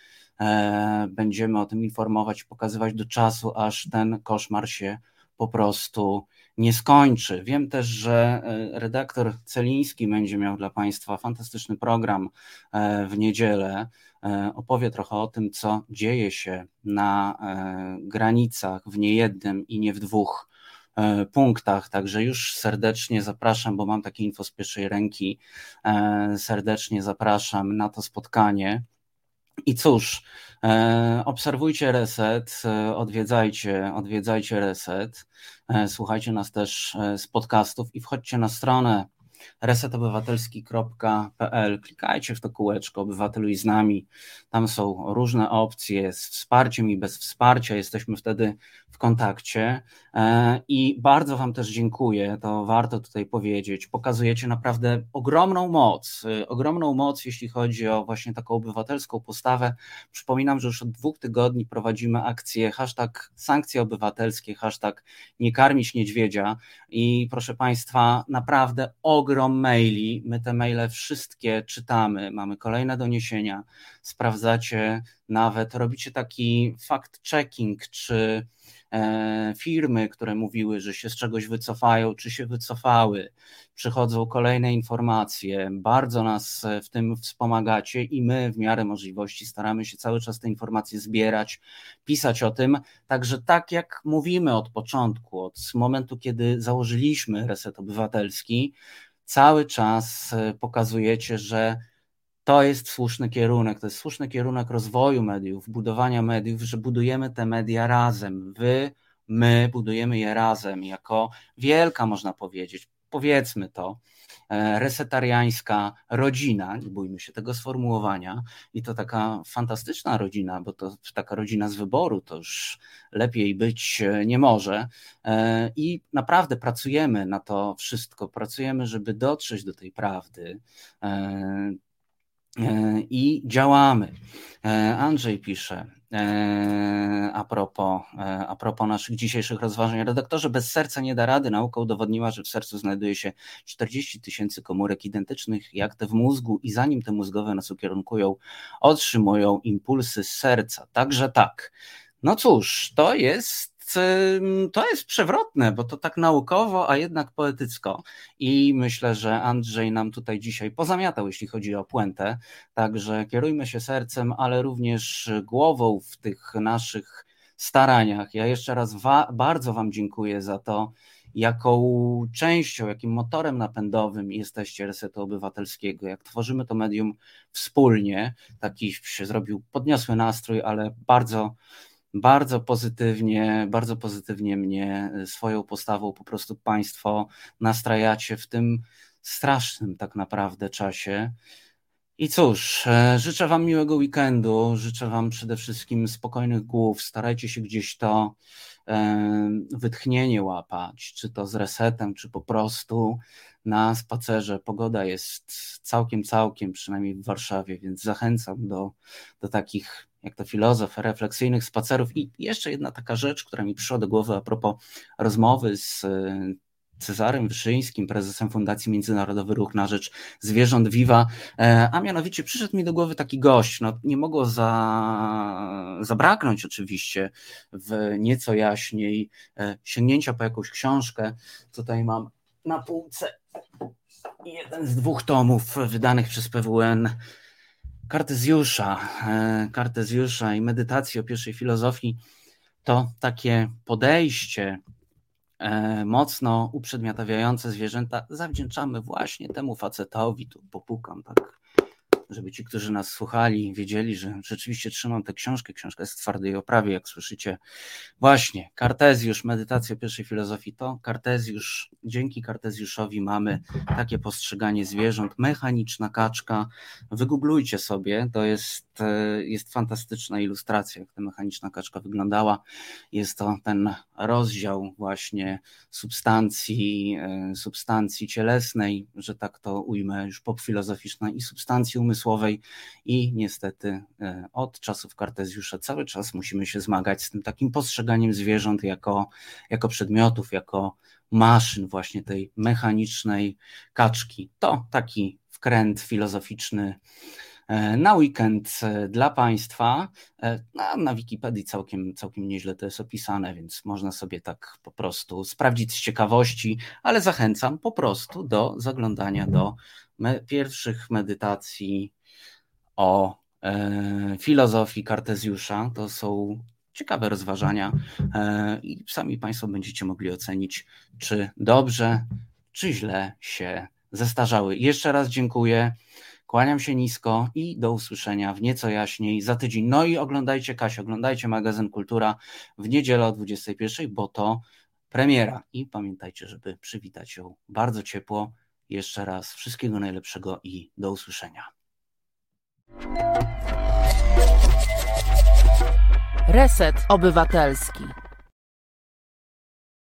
e, będziemy o tym informować, pokazywać do czasu, aż ten koszmar się po prostu nie skończy. Wiem też, że e, redaktor Celiński będzie miał dla Państwa fantastyczny program w niedzielę. Opowie trochę o tym, co dzieje się na granicach w niejednym i nie w dwóch punktach. Także już serdecznie zapraszam, bo mam takie info z pierwszej ręki. Serdecznie zapraszam na to spotkanie. I cóż, obserwujcie Reset, odwiedzajcie, odwiedzajcie Reset, słuchajcie nas też z podcastów i wchodźcie na stronę resetobywatelski.pl. Klikajcie w to kółeczko Obywatelu z nami. Tam są różne opcje z wsparciem i bez wsparcia. Jesteśmy wtedy w kontakcie e, i bardzo Wam też dziękuję. To warto tutaj powiedzieć. Pokazujecie naprawdę ogromną moc, e, ogromną moc, jeśli chodzi o właśnie taką obywatelską postawę. Przypominam, że już od dwóch tygodni prowadzimy akcję hashtag sankcje obywatelskie, hashtag nie karmić niedźwiedzia i proszę Państwa, naprawdę ogromną ogrom maili. My te maile wszystkie czytamy, mamy kolejne doniesienia, sprawdzacie nawet, robicie taki fact-checking, czy e, firmy, które mówiły, że się z czegoś wycofają, czy się wycofały. Przychodzą kolejne informacje, bardzo nas w tym wspomagacie i my w miarę możliwości staramy się cały czas te informacje zbierać, pisać o tym. Także tak jak mówimy od początku, od momentu, kiedy założyliśmy Reset Obywatelski, cały czas e, pokazujecie, że to jest słuszny kierunek, to jest słuszny kierunek rozwoju mediów, budowania mediów, że budujemy te media razem. Wy, my budujemy je razem, jako wielka, można powiedzieć, powiedzmy to, resetariańska rodzina, nie bójmy się tego sformułowania, i to taka fantastyczna rodzina, bo to taka rodzina z wyboru, to już lepiej być e, nie może. E, I naprawdę pracujemy na to wszystko, pracujemy, żeby dotrzeć do tej prawdy i działamy. Andrzej pisze, E, a propos, e, a propos naszych dzisiejszych rozważań. Redaktorze, bez serca nie da rady. Nauka udowodniła, że w sercu znajduje się 40 tysięcy komórek identycznych jak te w mózgu i zanim te mózgowe nas ukierunkują, otrzymują impulsy z serca. Także tak. No cóż, to jest to jest przewrotne, bo to tak naukowo, a jednak poetycko. I myślę, że Andrzej nam tutaj dzisiaj pozamiatał, jeśli chodzi o puentę. Także kierujmy się sercem, ale również głową w tych naszych staraniach. Ja jeszcze raz wa bardzo Wam dziękuję za to, jaką częścią, jakim motorem napędowym jesteście Resetu Obywatelskiego, jak tworzymy to medium wspólnie. Taki się zrobił podniosły nastrój, ale bardzo bardzo pozytywnie, bardzo pozytywnie mnie e, swoją postawą po prostu Państwo nastrajacie w tym strasznym tak naprawdę czasie. I cóż, e, życzę Wam miłego weekendu, życzę Wam przede wszystkim spokojnych głów. Starajcie się gdzieś to e, wytchnienie łapać, czy to z resetem, czy po prostu na spacerze. Pogoda jest całkiem, całkiem, przynajmniej w Warszawie, więc zachęcam do, do takich jak to filozof, refleksyjnych spacerów. I jeszcze jedna taka rzecz, która mi przyszła do głowy a propos rozmowy z e, Cezarem Wyszyńskim, prezesem Fundacji Międzynarodowy Ruch na Rzecz Zwierząt Viva, e, a mianowicie przyszedł mi do głowy taki gość, no nie mogło za, zabraknąć oczywiście w nieco jaśniej e, sięgnięcia po jakąś książkę. Tutaj mam na półce jeden z dwóch tomów wydanych przez PWN Kartezjusza, e, Kartezjusza i medytacji o pierwszej filozofii, to takie podejście e, mocno uprzedmiotawiające zwierzęta zawdzięczamy właśnie temu facetowi. Tu popukam tak żeby ci, którzy nas słuchali, wiedzieli, że rzeczywiście trzymam tę książkę. Książka jest w twardej oprawie, jak słyszycie. Właśnie, Kartezjusz, medytacja pierwszej filozofii to Kartezjusz. Dzięki Kartezjuszowi mamy takie postrzeganie zwierząt. Mechaniczna kaczka. Wygooglujcie sobie, to jest, e, jest fantastyczna ilustracja, jak ta mechaniczna kaczka wyglądała. Jest to ten rozdział właśnie substancji, e, substancji cielesnej, że tak to ujmę, już popfilozoficznej i substancji umysłowej i niestety e, od czasów Kartezjusza cały czas musimy się zmagać z tym takim postrzeganiem zwierząt jako, jako przedmiotów, jako maszyn właśnie tej mechanicznej kaczki. To taki wkręt filozoficzny na weekend e, dla Państwa. Na, na Wikipedii całkiem, całkiem nieźle to jest opisane, więc można sobie tak po prostu sprawdzić z ciekawości, ale zachęcam po prostu do zaglądania do me pierwszych medytacji o e, filozofii Kartezjusza. To są ciekawe rozważania i sami Państwo będziecie mogli ocenić, czy dobrze, czy źle się zestarzały. Jeszcze raz dziękuję. Kłaniam się nisko i do usłyszenia w nieco jaśniej za tydzień. No i oglądajcie Kasię, oglądajcie magazyn Kultura w niedzielę o 21, bo to premiera. I pamiętajcie, żeby przywitać ją bardzo ciepło. Jeszcze raz wszystkiego najlepszego i do usłyszenia. Reset Obywatelski.